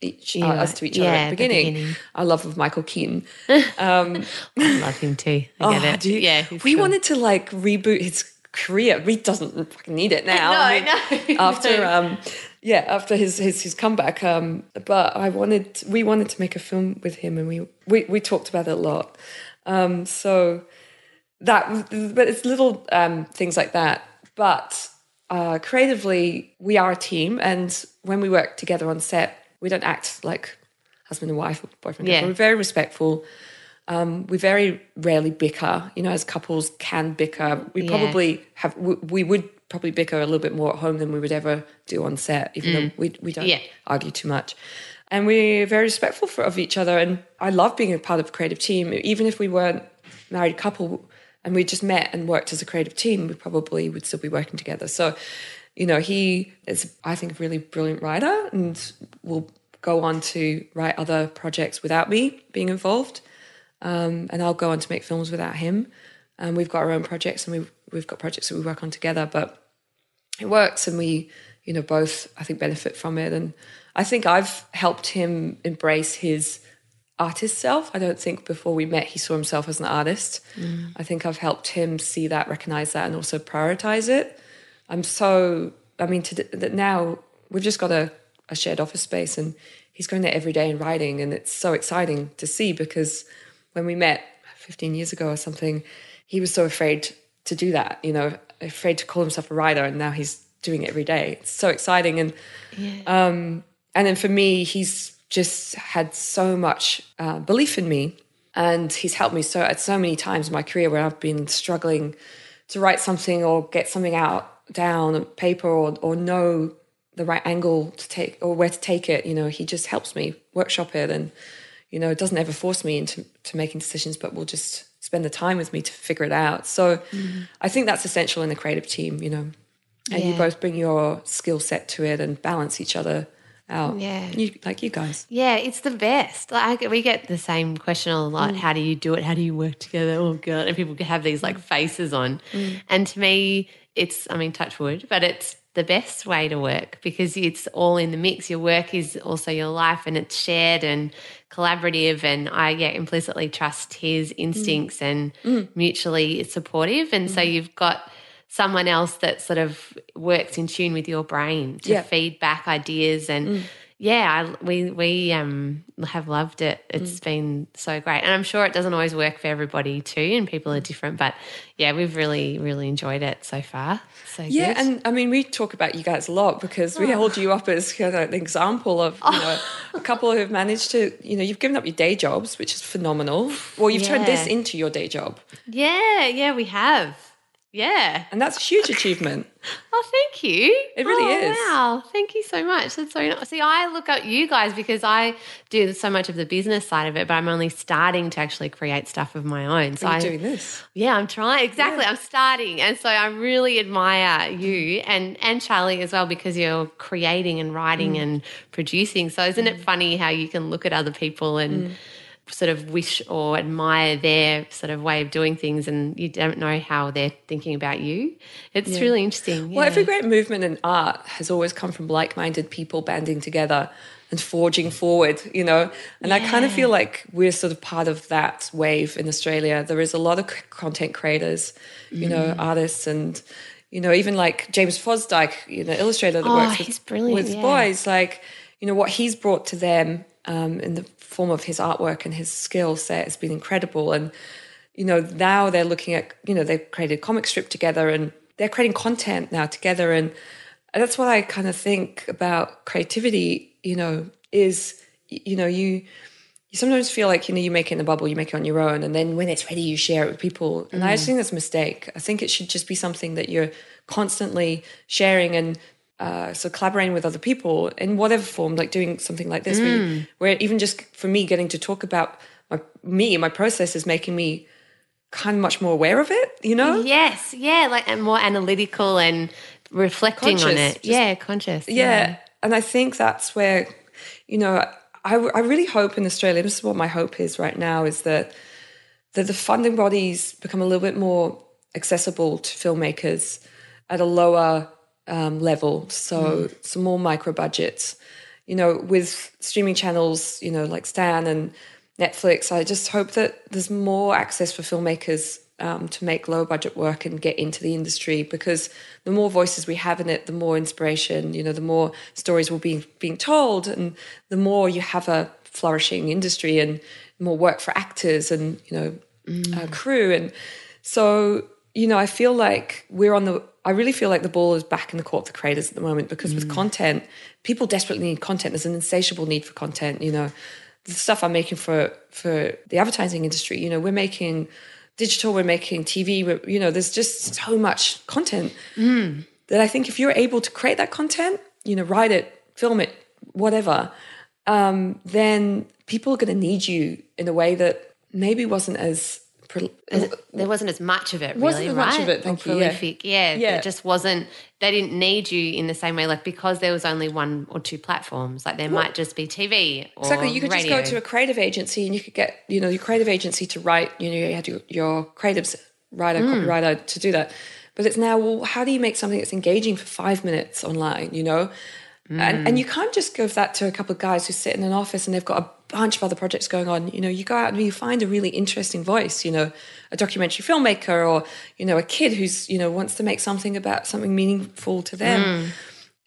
each uh, Yeah, us to each other yeah, at the at the beginning. beginning. Our love of Michael Keaton. *laughs* I love him too. I get Oh, it. do you- yeah, we cool. wanted to like reboot his career. He doesn't fucking need it *laughs* now. No, no, *laughs* After um, yeah, after his his his comeback. Um, but I wanted we wanted to make a film with him, and we we we talked about it a lot. Um, so that but it's little um things like that. But uh, creatively, we are a team, and when we work together on set, we don't act like husband and wife or boyfriend. Yeah. We're very respectful. Um, we very rarely bicker. You know, as couples can bicker. We Yeah. probably have. We, we would probably bicker a little bit more at home than we would ever do on set, even though we we don't Mm. Yeah. argue too much. And we're very respectful for, of each other. And I love being a part of a creative team, even if we weren't married couple and we just met and worked as a creative team, we probably would still be working together. So, you know, he is, I think, a really brilliant writer and will go on to write other projects without me being involved. Um, and I'll go on to make films without him. And we've got our own projects and we've, we've got projects that we work on together. But it works and we you know both i think benefit from it and i think i've helped him embrace his artist self i don't think before we met he saw himself as an artist i think i've helped him see that recognize that and also prioritize it i'm so i mean to that now we've just got a, a shared office space and he's going there every day and writing and it's so exciting to see because when we met 15 years ago or something he was so afraid to do that you know afraid to call himself a writer and now he's doing it every day. It's so exciting and um and then for me he's just had so much uh, belief in me and he's helped me so at so many times in my career where i've been struggling to write something or get something out down paper or, or know the right angle to take or where to take it you know he just helps me workshop it and you know doesn't ever force me into to making decisions but will just spend the time with me to figure it out. So mm-hmm. I think that's essential in a creative team, you know. And you both bring your skill set to it and balance each other out. Yeah. You, like you guys. Yeah, it's the best. Like we get the same question a lot. Mm. How do you do it? How do you work together? Oh god! And people have these like faces on. Mm. And to me, it's I mean, touch wood, but it's the best way to work because it's all in the mix. Your work is also your life, and it's shared and collaborative. And I yeah implicitly trust his mm. instincts and mm. mutually supportive. And so mm-hmm. you've got someone else that sort of works in tune with your brain to Yeah. feed back ideas and mm. Yeah I, we we um have loved it. It's been so great. And i'm sure it doesn't always work for everybody too and people are different but yeah we've really really enjoyed it so far. So Yeah, good. and I mean, we talk about you guys a lot because we hold you up as kind of an example of you know, *laughs* a couple who have managed to, you know, you've given up your day jobs, which is phenomenal. Well, you've turned this into your day job, yeah yeah we have yeah and that's a huge achievement. *laughs* Oh, thank you. It really Oh, is. Wow, thank you so much. That's so nice. See, I look at you guys because I do so much of the business side of it, but I'm only starting to actually create stuff of my own. So I'm doing this. yeah, I'm trying. Exactly, I'm starting, and so I really admire you and and Charlie as well because you're creating and writing Mm. and producing. So isn't it funny how you can look at other people and Mm. Sort of wish or admire their sort of way of doing things, and you don't know how they're thinking about you? It's really interesting. Well, every great movement in art has always come from like-minded people banding together and forging forward, you know. And I kind of feel like we're sort of part of that wave in Australia. There is a lot of content creators, you know, Mm. artists and you know, even like James Fosdike, you know, illustrator that Oh, works with, he's brilliant, with yeah. boys, like, you know, what he's brought to them um, in the form of his artwork and his skill set has been incredible. And you know, now they're looking at, you know, they've created a comic strip together and they're creating content now together. And that's what I kind of think about creativity, you know, is, you know, you, you sometimes feel like, you know, you make it in a bubble, you make it on your own. And then when it's ready, you share it with people. And I mm. just think that's a mistake. I think it should just be something that you're constantly sharing and uh, so collaborating with other people in whatever form, like doing something like this, where, you, where even just for me getting to talk about my, me and my process is making me kind of much more aware of it, you know? Yes, yeah, like and more analytical and reflecting on it. just- yeah, conscious. Yeah. And I think that's where, you know, I, I really hope in Australia, this is what my hope is right now, is that, that the funding bodies become a little bit more accessible to filmmakers at a lower um, level. So some more micro budgets. You know, with streaming channels, you know, like Stan and Netflix, I just hope that there's more access for filmmakers um, to make low budget work and get into the industry because the more voices we have in it, the more inspiration, you know, the more stories will be being told and the more you have a flourishing industry and more work for actors and, you know, uh, crew. And so, you know, I feel like we're on the, I really feel like the ball is back in the court of the creators at the moment because with content, people desperately need content. There's an insatiable need for content, you know. The stuff I'm making for for the advertising industry, you know, we're making digital, we're making TV, we're, you know, there's just so much content that I think if you're able to create that content, you know, write it, film it, whatever, um, then people are going to need you in a way that maybe wasn't as There wasn't as much of it, really, Wasn't right? much of it, Or thank you, yeah. prolific. Yeah, Yeah. It just wasn't. They didn't need you in the same way, like because there was only one or two platforms. Like there might just be TV. Or Exactly. You could radio. just go to a creative agency and you could get, you know, your creative agency to write, you know, you had your, your creatives writer, Hmm. copywriter to do that. But it's now, well, how do you make something that's engaging for five minutes online, you know? And, Hmm. and you can't just give that to a couple of guys who sit in an office and they've got a bunch of other projects going on. You know, you go out and you find a really interesting voice, you know, a documentary filmmaker or, you know, a kid who's, you know, wants to make something about something meaningful to them.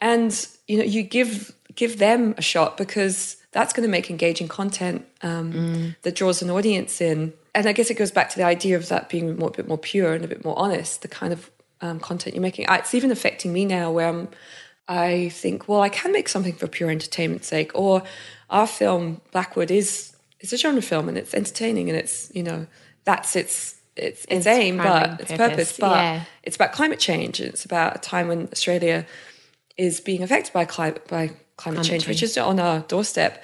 And you know you give give them a shot because that's going to make engaging content um, that draws an audience in. And i guess it goes back to the idea of that being more, a bit more pure and a bit more honest the kind of um, content you're making. It's even affecting me now where I'm, i think well i can make something for pure entertainment's sake or our film blackwood is it's a genre film and it's entertaining and it's you know that's its its its aim but its purpose, purpose but yeah. it's about climate change. It's about a time when Australia is being affected by climate by climate, change, which is on our doorstep.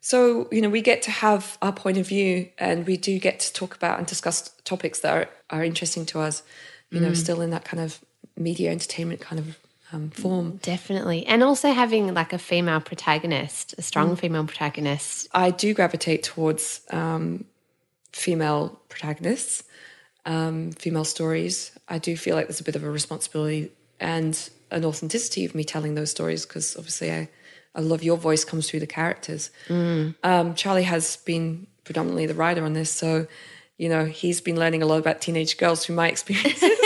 So, you know, we get to have our point of view and we do get to talk about and discuss topics that are, are interesting to us, you know, mm. still in that kind of media entertainment kind of um, form. Definitely. And also having like a female protagonist, a Mm. strong female protagonist. I do gravitate towards um, female protagonists, um, female stories. I do feel like there's a bit of a responsibility and an authenticity of me telling those stories because obviously I, I love your voice comes through the characters. Um, Charlie has been predominantly the writer on this, so you know he's been learning a lot about teenage girls through my *laughs* experiences.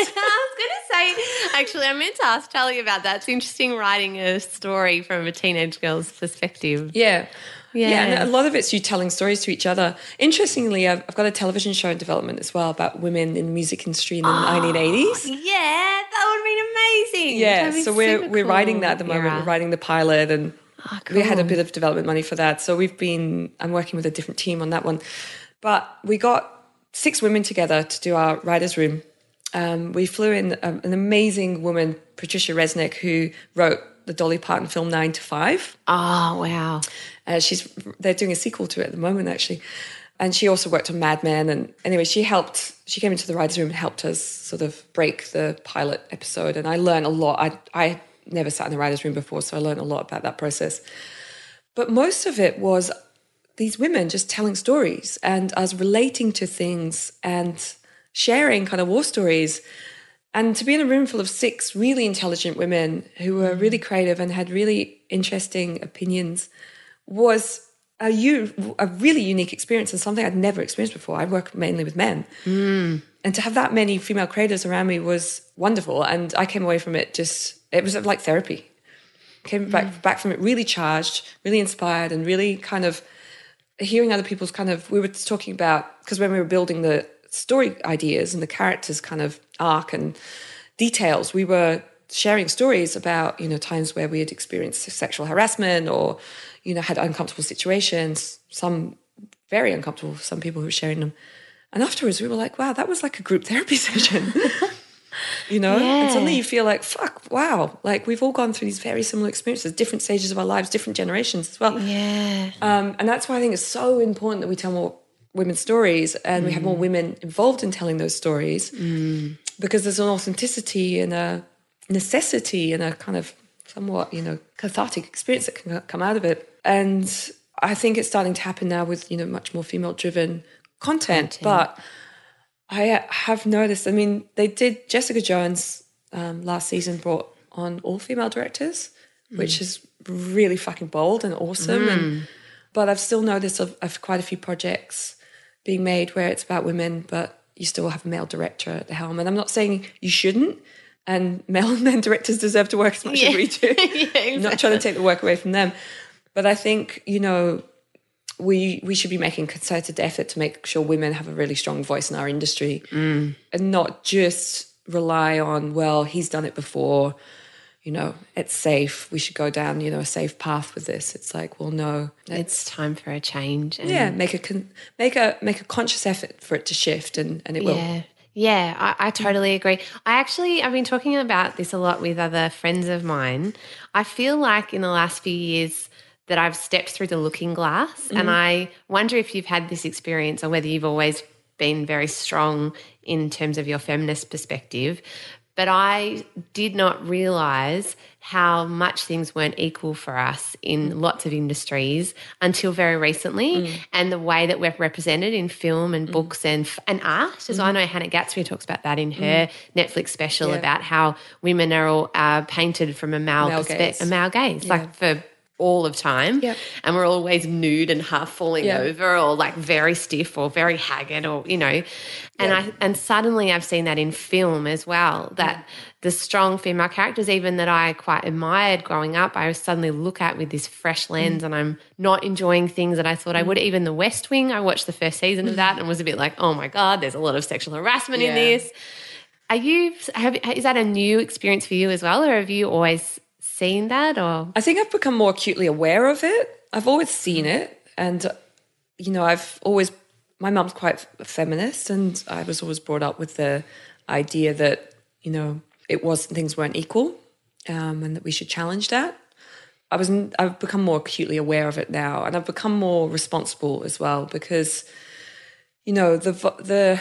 I was going to say, actually, I meant to ask Charlie about that. It's interesting writing a story from a teenage girl's perspective. Yeah. Yeah. Yeah. and a lot of it's you telling stories to each other. Interestingly, I've, I've got a television show in development as well about women in the music industry in the 1980s. Yeah, that would have been amazing. Yeah, be so we're we're writing that at the moment. era. We're writing the pilot, and Ah, we had a bit of development money for that. So we've been. I'm working with a different team on that one, but we got six women together to do our writers' room. Um, we flew in um, an amazing woman, Patricia Resnick, who wrote the Dolly Parton film Nine to Five. Oh, wow. Uh, she's they're doing a sequel to it at the moment actually, and she also worked on Mad Men. And anyway, she helped. She came into the writers' room and helped us sort of break the pilot episode. And I learned a lot. I I never sat in the writers' room before, so I learned a lot about that process. But most of it was these women just telling stories and us relating to things and sharing kind of war stories. And to be in a room full of six really intelligent women who were mm. really creative and had really interesting opinions was a, u- a really unique experience and something I'd never experienced before. I work mainly with men. Mm. And to have that many female creators around me was wonderful. And I came away from it just, it was like therapy. Came back, mm. back from it really charged, really inspired, and really kind of hearing other people's kind of, we were talking about, because when we were building the story ideas and the characters kind of arc and details, we were sharing stories about, you know, times where we had experienced sexual harassment or, you know, had uncomfortable situations, some very uncomfortable for some people who were sharing them. And afterwards, we were like, wow, that was like a group *laughs* therapy session. *laughs* you know? And suddenly you feel like, fuck, wow. Like we've all gone through these very similar experiences, different stages of our lives, different generations as well. Yeah. Um, and that's why I think it's so important that we tell more women's stories and we have more mm. women involved in telling those stories mm. because there's an authenticity and a necessity and a kind of somewhat, you know, cathartic experience that can come out of it. And I think it's starting to happen now with, you know, much more female driven content. But I uh, have noticed, I mean, they did, Jessica Jones um, last season brought on all female directors, mm. which is really fucking bold and awesome. And but I've still noticed of, of quite a few projects being made where it's about women, but you still have a male director at the helm. And I'm not saying you shouldn't, and *laughs* male and men directors deserve to work as much as we do. *laughs* I'm not trying to take the work away from them. But I think, you know, we we should be making concerted effort to make sure women have a really strong voice in our industry mm. and not just rely on, well, he's done it before, you know, it's safe. We should go down, you know, a safe path with this. It's like, well, no, It's time for a change. And yeah, make a con- make a make a conscious effort for it to shift, and and it will. Yeah. Yeah, I, I totally agree. I actually, I've been talking about this a lot with other friends of mine. I feel like in the last few years that I've stepped through the looking glass, and mm-hmm. I wonder if you've had this experience or whether you've always been very strong in terms of your feminist perspective. But I did not realize how much things weren't equal for us in lots of industries until very recently, mm. and the way that we're represented in film and mm. books and and art. As I mm-hmm. know, Hannah Gadsby talks about that in mm. her Netflix special Yeah. about how women are all uh, painted from a male, Male perspe- gaze. a male gaze, like for all of time, Yep. and we're always nude and half falling Yeah. over, or like very stiff, or very haggard, or you know. And I and suddenly I've seen that in film as well. Mm-hmm. That the strong female characters, even that I quite admired growing up, I suddenly look at with this fresh mm-hmm. lens, and I'm not enjoying things that I thought I would. Mm-hmm. Even The West Wing, I watched the first season of that and was a bit like, oh my god, there's a lot of sexual harassment in this. Are you? Have, is that a new experience for you as well, or have you always that? Or I think I've become more acutely aware of it. I've always seen it, and you know, I've always. My mum's quite feminist, and I was always brought up with the idea that you know it was things weren't equal, um, and that we should challenge that. I was I've become more acutely aware of it now, and I've become more responsible as well because you know the the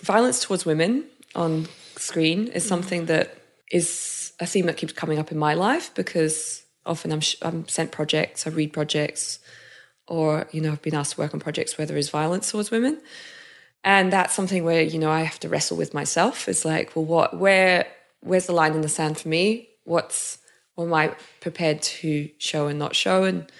violence towards women on screen is something that is a theme that keeps coming up in my life because often I'm I'm sent projects, I read projects, or you know I've been asked to work on projects where there is violence towards women, and that's something where you know I have to wrestle with myself. It's like, well, what where where's the line in the sand for me? What's what am I prepared to show and not show? And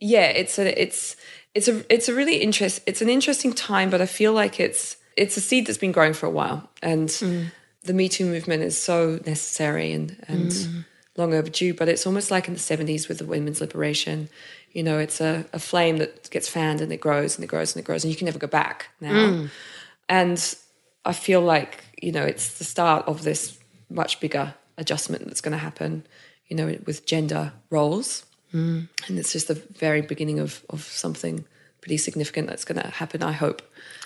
yeah, it's a it's it's a it's a really interest it's an interesting time, but I feel like it's it's a seed that's been growing for a while, and mm. The Me Too movement is so necessary and and mm. long overdue. But it's almost like in the seventies with the women's liberation. You know, it's a, a flame that gets fanned and it grows and it grows and it grows, and you can never go back now. Mm. And I feel like you know it's the start of this much bigger adjustment that's going to happen you know, with gender roles. Mm. And it's just the very beginning of, of something pretty significant that's going to happen, I hope.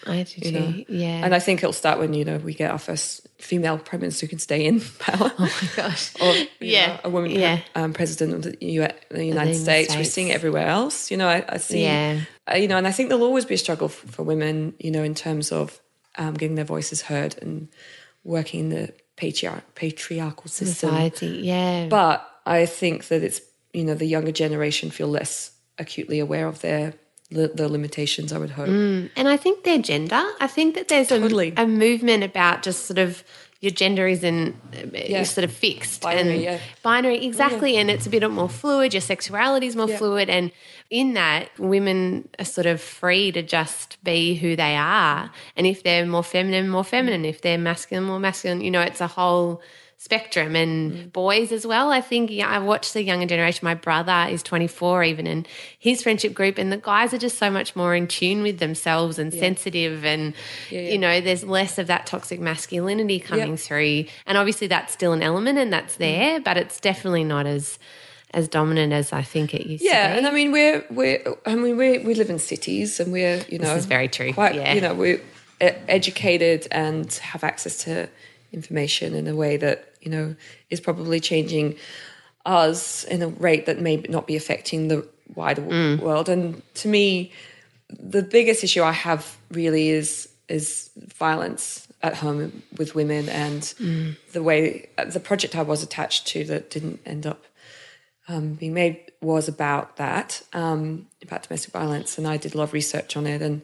I do you know? yeah. And I think it'll start when, you know, we get our first female prime minister who can stay in *laughs* power. Oh my gosh. *laughs* or, yeah. Know, a woman yeah. um, president of the, U- the United the States. States. We're seeing it everywhere else. You know, I, I see, yeah. Uh, you know, and I think there'll always be a struggle for, for women, you know, in terms of um, getting their voices heard and working in the patriarch, patriarchal system. Society, yeah. But I think that it's you know the younger generation feel less acutely aware of their the limitations. I would hope, mm. and I think their gender. I think that there's totally. a, a movement about just sort of your gender isn't yeah. sort of fixed binary, and yeah. binary exactly, yeah. and it's a bit more fluid. Your sexuality is more fluid, and in that, women are sort of free to just be who they are. And if they're more feminine, more feminine. If they're masculine, more masculine. You know, it's a whole spectrum and mm. boys as well. I think yeah, I watch the younger generation. My brother is 24 even and his friendship group and the guys are just so much more in tune with themselves and yeah. sensitive and yeah, you know there's less of that toxic masculinity coming yep. through. And obviously that's still an element and that's mm. there, but it's definitely not as as dominant as I think it used yeah, to be. Yeah, and I mean we're we're I mean we we live in cities and we're you know this is very true. Quite, yeah. you know we're educated and have access to information in a way that you know, is probably changing us in a rate that may not be affecting the wider mm. world. And to me, the biggest issue I have really is is violence at home with women and mm. the way the project I was attached to that didn't end up um, being made was about that, um, about domestic violence. And I did a lot of research on it. And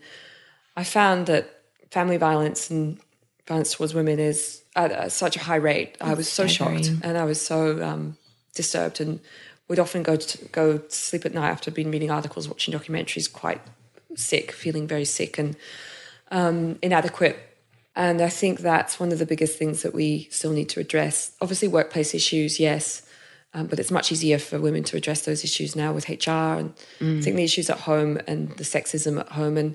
I found that family violence and violence towards women is at such a high rate. I was so shocked and I was so um, disturbed and would often go to go to sleep at night after being reading articles, watching documentaries, quite sick, feeling very sick and um, inadequate. And I think that's one of the biggest things that we still need to address. Obviously, workplace issues, yes, um, but it's much easier for women to address those issues now with HR. And mm. I think the issues at home and the sexism at home and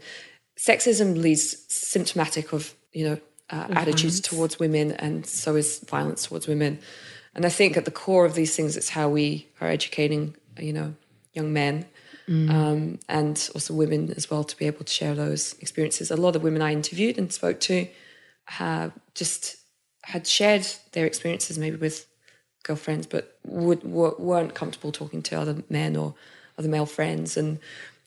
sexism leads symptomatic of you know uh, attitudes towards women, and so is violence towards women. And I think at the core of these things, it's how we are educating, you know, young men mm. um, and also women as well to be able to share those experiences. A lot of women I interviewed and spoke to have just had shared their experiences maybe with girlfriends, but would, weren't comfortable talking to other men or other male friends, and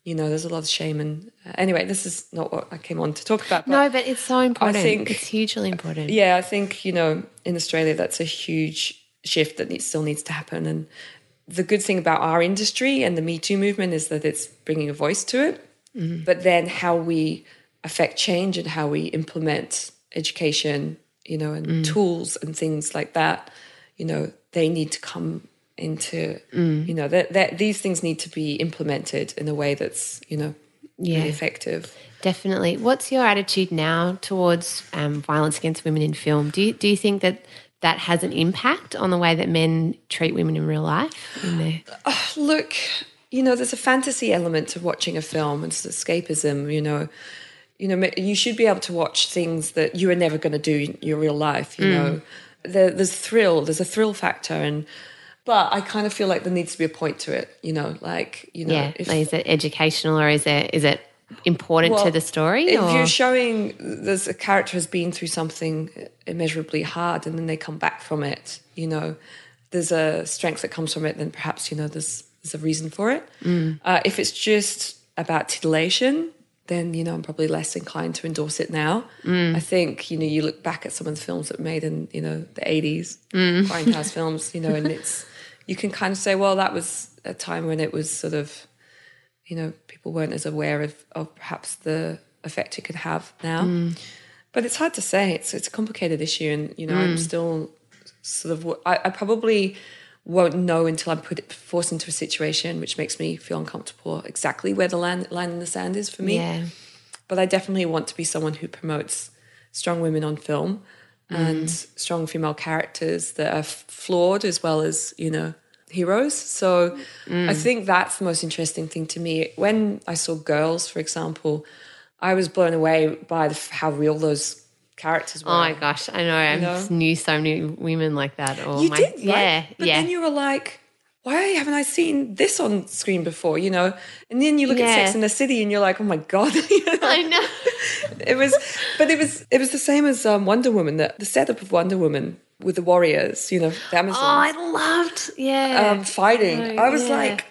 you know, there's a lot of shame. And uh, anyway, this is not what I came on to talk about. But no, but it's so important. I think it's hugely important. Yeah, I think you know, in Australia, that's a huge shift that needs, still needs to happen. And the good thing about our industry and the Me Too movement is that it's bringing a voice to it. Mm-hmm. But then how we affect change and how we implement education, you know, and mm. tools and things like that, you know, they need to come into mm. you know that, that these things need to be implemented in a way that's you know yeah. really effective definitely what's your attitude now towards um, violence against women in film do you, do you think that that has an impact on the way that men treat women in real life in oh, look you know there's a fantasy element to watching a film it's escapism you know you know you should be able to watch things that you are never going to do in your real life you mm. know there, there's thrill there's a thrill factor and but I kind of feel like there needs to be a point to it, you know, like you know, yeah. If, like is it educational or is it is it important well, to the story? If or? you're showing there's a character has been through something immeasurably hard and then they come back from it, you know, there's a strength that comes from it. Then perhaps you know there's there's a reason for it. Mm. Uh, if it's just about titillation, then you know I'm probably less inclined to endorse it now. Mm. I think you know you look back at some of the films that were made in you know the 80s, mm. Grindhouse films, you know, and it's *laughs* you can kind of say, well, that was a time when it was sort of you know people weren't as aware of, of perhaps the effect it could have now. Mm. But it's hard to say. It's it's a complicated issue, and you know I'm mm. still sort of I, I probably won't know until I'm put forced into a situation which makes me feel uncomfortable exactly where the line, line in the sand is for me. Yeah. But I definitely want to be someone who promotes strong women on film and mm. strong female characters that are flawed as well as, you know, heroes. So I mm. think that's the most interesting thing to me. When I saw Girls, for example, I was blown away by the, how real those characters were. Oh my gosh, I know. I know? knew so many women like that. Or You my, did, right? Yeah, But yeah. then you were like, why haven't I seen this on screen before? You know, and then you look at Sex in the City and you're like, oh my god. *laughs* You know? I know. *laughs* it was, but it was it was the same as um, Wonder Woman. The, the setup of Wonder Woman with the warriors, you know, the Amazons Oh, I loved. Yeah. um, fighting. Oh, I was yeah. like,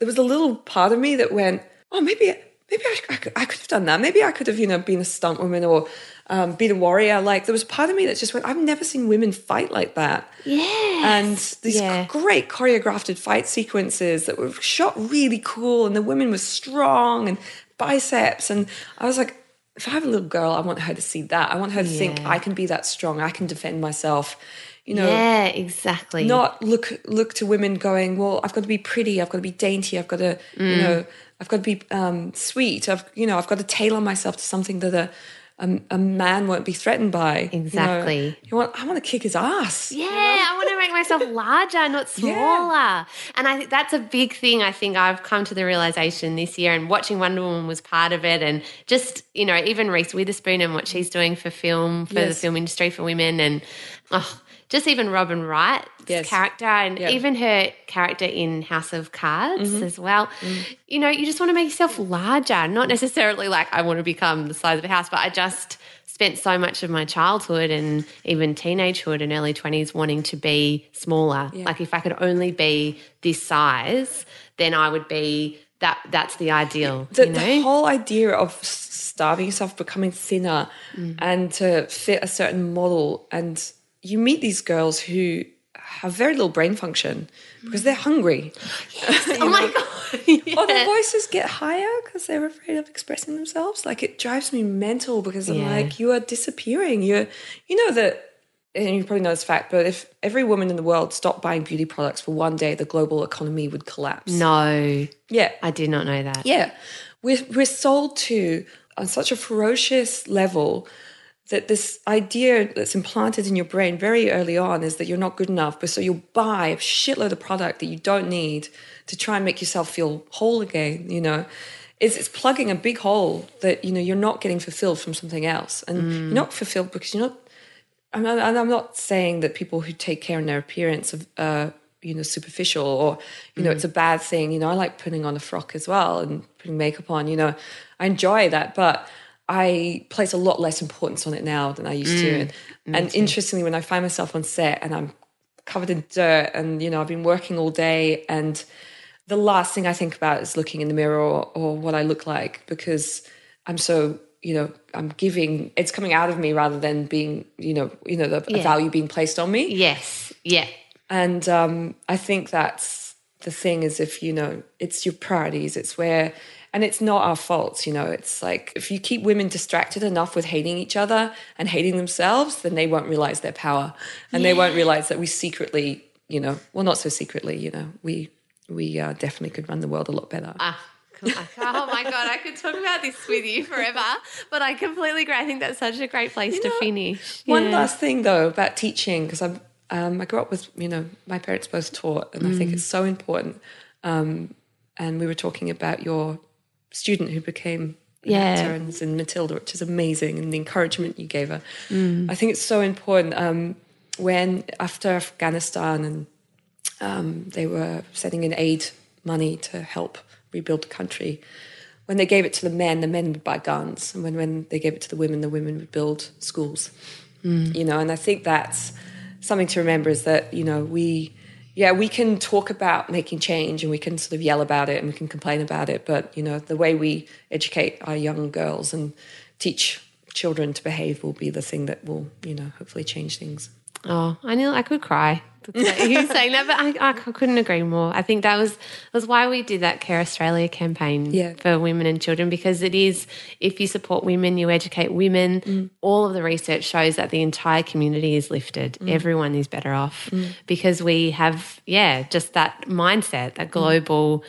there was a little part of me that went, oh, maybe maybe I, I, could, I could have done that. Maybe I could have, you know, been a stunt woman or um, been a warrior. Like there was part of me that just went, I've never seen women fight like that. yeah. And these Yeah. great choreographed fight sequences that were shot really cool, and the women were strong and biceps. And I was like, if I have a little girl, I want her to see that. I want her to think I can be that strong. I can defend myself. You know, yeah, exactly. not look look to women going, well, I've got to be pretty, I've got to be dainty, I've got to, Mm. you know, I've got to be um, sweet. I've, you know, I've got to tailor myself to something that a a, a man won't be threatened by. you know. Exactly. You, want, I want to kick his ass. Yeah, I want to make myself *laughs* larger, not smaller. And I think that's a big thing. I think I've come to the realization this year, and watching Wonder Woman was part of it. And just, you know, even Reese Witherspoon and what she's doing for film, for the film industry, for women. And oh, just even Robin Wright's Yes. character and Yeah. even her character in House of Cards Mm-hmm. as well. Mm. You know, you just want to make yourself larger, not necessarily like I want to become the size of a house, but I just spent so much of my childhood and even teenagehood and early 20s wanting to be smaller. Like if I could only be this size, then I would be that that's the ideal, the, you know? the whole idea of starving yourself, becoming thinner, Mm. and to fit a certain model, and you meet these girls who have very little brain function because they're hungry. *laughs* oh my god. *laughs* Or their voices get higher because they're afraid of expressing themselves. Like it drives me mental because I'm Yeah. like, you are disappearing. You're, you know that, and you probably know this fact, but if every woman in the world stopped buying beauty products for one day, the global economy would collapse. No, Yeah. I did not know that. Yeah, we're we're sold to on such a ferocious level that this idea that's implanted in your brain very early on is that you're not good enough, but so you'll buy a shitload of product that you don't need to try and make yourself feel whole again. You know, it's it's plugging a big hole that you know you're not getting fulfilled from something else, and you're not fulfilled because you're not I'm not, and I'm not saying that people who take care in their appearance of, uh, you know, superficial or, you know, it's a bad thing. You know, I like putting on a frock as well and putting makeup on, you know, I enjoy that, but I place a lot less importance on it now than I used to. And, and interestingly, when I find myself on set and I'm covered in dirt and, you know, I've been working all day and the last thing I think about is looking in the mirror or, or what I look like because I'm so you know I'm giving it's coming out of me rather than being you know you know the Yeah. value being placed on me Yes. Yeah. and um, I think that's the thing is if you know it's your priorities it's where and it's not our fault, you know it's like if you keep women distracted enough with hating each other and hating themselves then they won't realize their power and they won't realize that we secretly you know well not so secretly you know we we uh, definitely could run the world a lot better Ah, *laughs* oh my god, I could talk about this with you forever, but I completely agree. I think that's such a great place to know, finish. One Yeah. last thing though about teaching, because I'm um, I grew up with you know my parents both taught, and I think it's so important. Um, and we were talking about your student who became Yeah. actor and in Matilda, which is amazing, and the encouragement you gave her. I think it's so important. Um, when after Afghanistan and um, they were sending in aid money to help rebuild the country. When they gave it to the men, the men would buy guns, and when, when they gave it to the women, the women would build schools. You know, and I think that's something to remember is that you know we yeah, we can talk about making change and we can sort of yell about it and we can complain about it. But, you know, the way we educate our young girls and teach children to behave will be the thing that will, you know, hopefully change things. Oh, I knew I could cry. You *laughs* saying that, but I, I couldn't agree more. I think that was was why we did that Care Australia campaign Yeah. for women and children because it is if you support women, you educate women. Mm. All of the research shows that the entire community is lifted. Mm. Everyone is better off because we have yeah just that mindset, Mm. that global,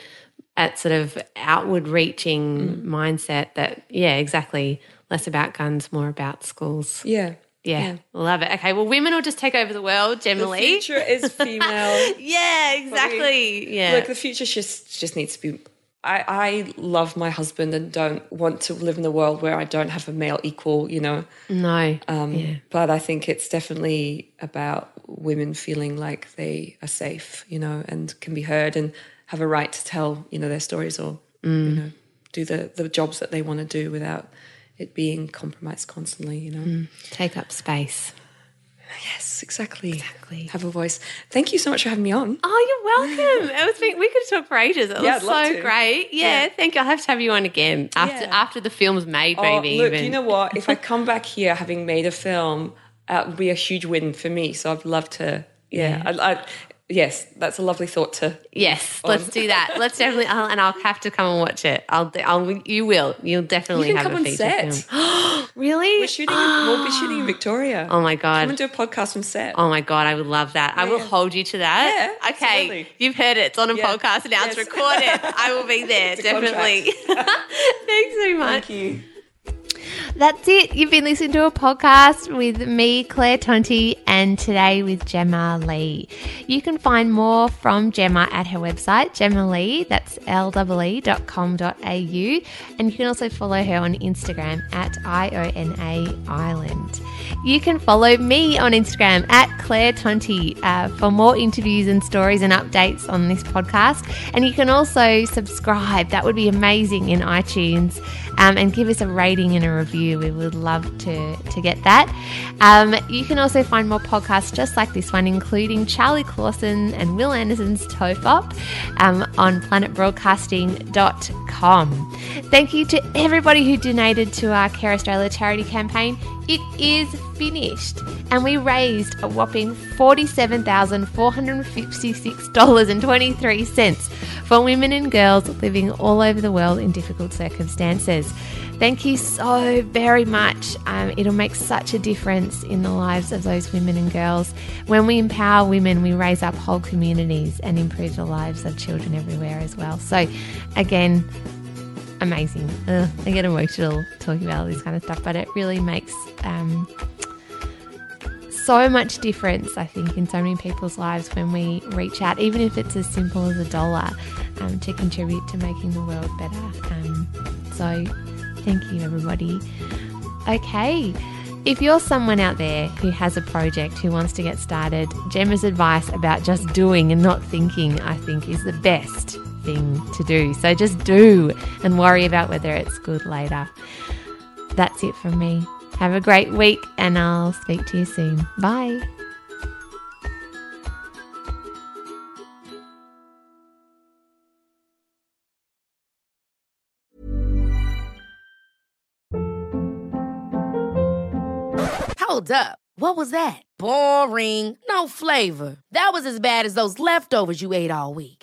at sort of outward reaching Mm. mindset. That yeah, exactly. Less about guns, more about schools. Yeah. Yeah, love it. Okay, well, women will just take over the world generally. The future is *laughs* female. Yeah, exactly. Yeah. Look, the future just just needs to be. I, I love my husband and don't want to live in a world where I don't have a male equal, you know. no. Um, yeah. But I think it's definitely about women feeling like they are safe, you know, and can be heard and have a right to tell, you know, their stories or, Mm. you know, do the, the jobs that they want to do without it being compromised constantly, you know. Mm. Take up space. Yes, exactly. Exactly. Have a voice. Thank you so much for having me on. Oh, you're welcome. it was we could talk for ages. It was Yeah, love so great. Yeah, Yeah. thank you. I'll have to have you on again after Yeah. after the film's made, Oh, maybe. look, even. you know what? If I *laughs* come back here having made a film, uh, it would be a huge win for me. So I'd love to. Yeah, I, I, yes, that's a lovely thought to. Yes, let's do that. Let's definitely, I'll, and I'll have to come and watch it. I'll, I'll, you will. You'll definitely You can have come a on set. film. *gasps* Really? We're shooting. we'll be shooting in ah. Victoria. Oh my god. Come and do a podcast from set. Oh my god, I would love that. I will hold you to that. Yeah, okay, absolutely. you've heard it. It's on a Yeah. podcast now. It's Yes. recorded. I will be *laughs* there definitely. *laughs* Thanks so much. Thank you. That's it. You've been listening to a podcast with me, Claire Tonti, and today with Gemma Lee. You can find more from Gemma at her website, Gemma Lee, that's lee.com.au, and you can also follow her on Instagram at IONA Island. You can follow me on Instagram at Claire Tonti uh, for more interviews and stories and updates on this podcast. And you can also subscribe. That would be amazing in iTunes um, and give us a rating and a review. We would love to, to get that. Um, you can also find more podcasts just like this one, including Charlie Clausen and Wil Anderson's Tofop um, on planetbroadcasting.com. Thank you to everybody who donated to our Care Australia charity campaign. It is finished, and we raised a whopping $47,456.23 for women and girls living all over the world in difficult circumstances. Thank you so very much. Um, it'll make such a difference in the lives of those women and girls. When we empower women, we raise up whole communities and improve the lives of children everywhere as well. So, again, amazing. Ugh, I get emotional talking about all this kind of stuff, but it really makes um, so much difference, I think, in so many people's lives when we reach out, even if it's as simple as a dollar, um, to contribute to making the world better. Um, so, thank you, everybody. Okay. If you're someone out there who has a project who wants to get started, Gemma's advice about just doing and not thinking, I think, is the best thing to do. So just do and worry about whether it's good later. That's it from me. Have a great week and I'll speak to you soon. Bye. Hold up. What was that? Boring. No flavor. That was as bad as those leftovers you ate all week.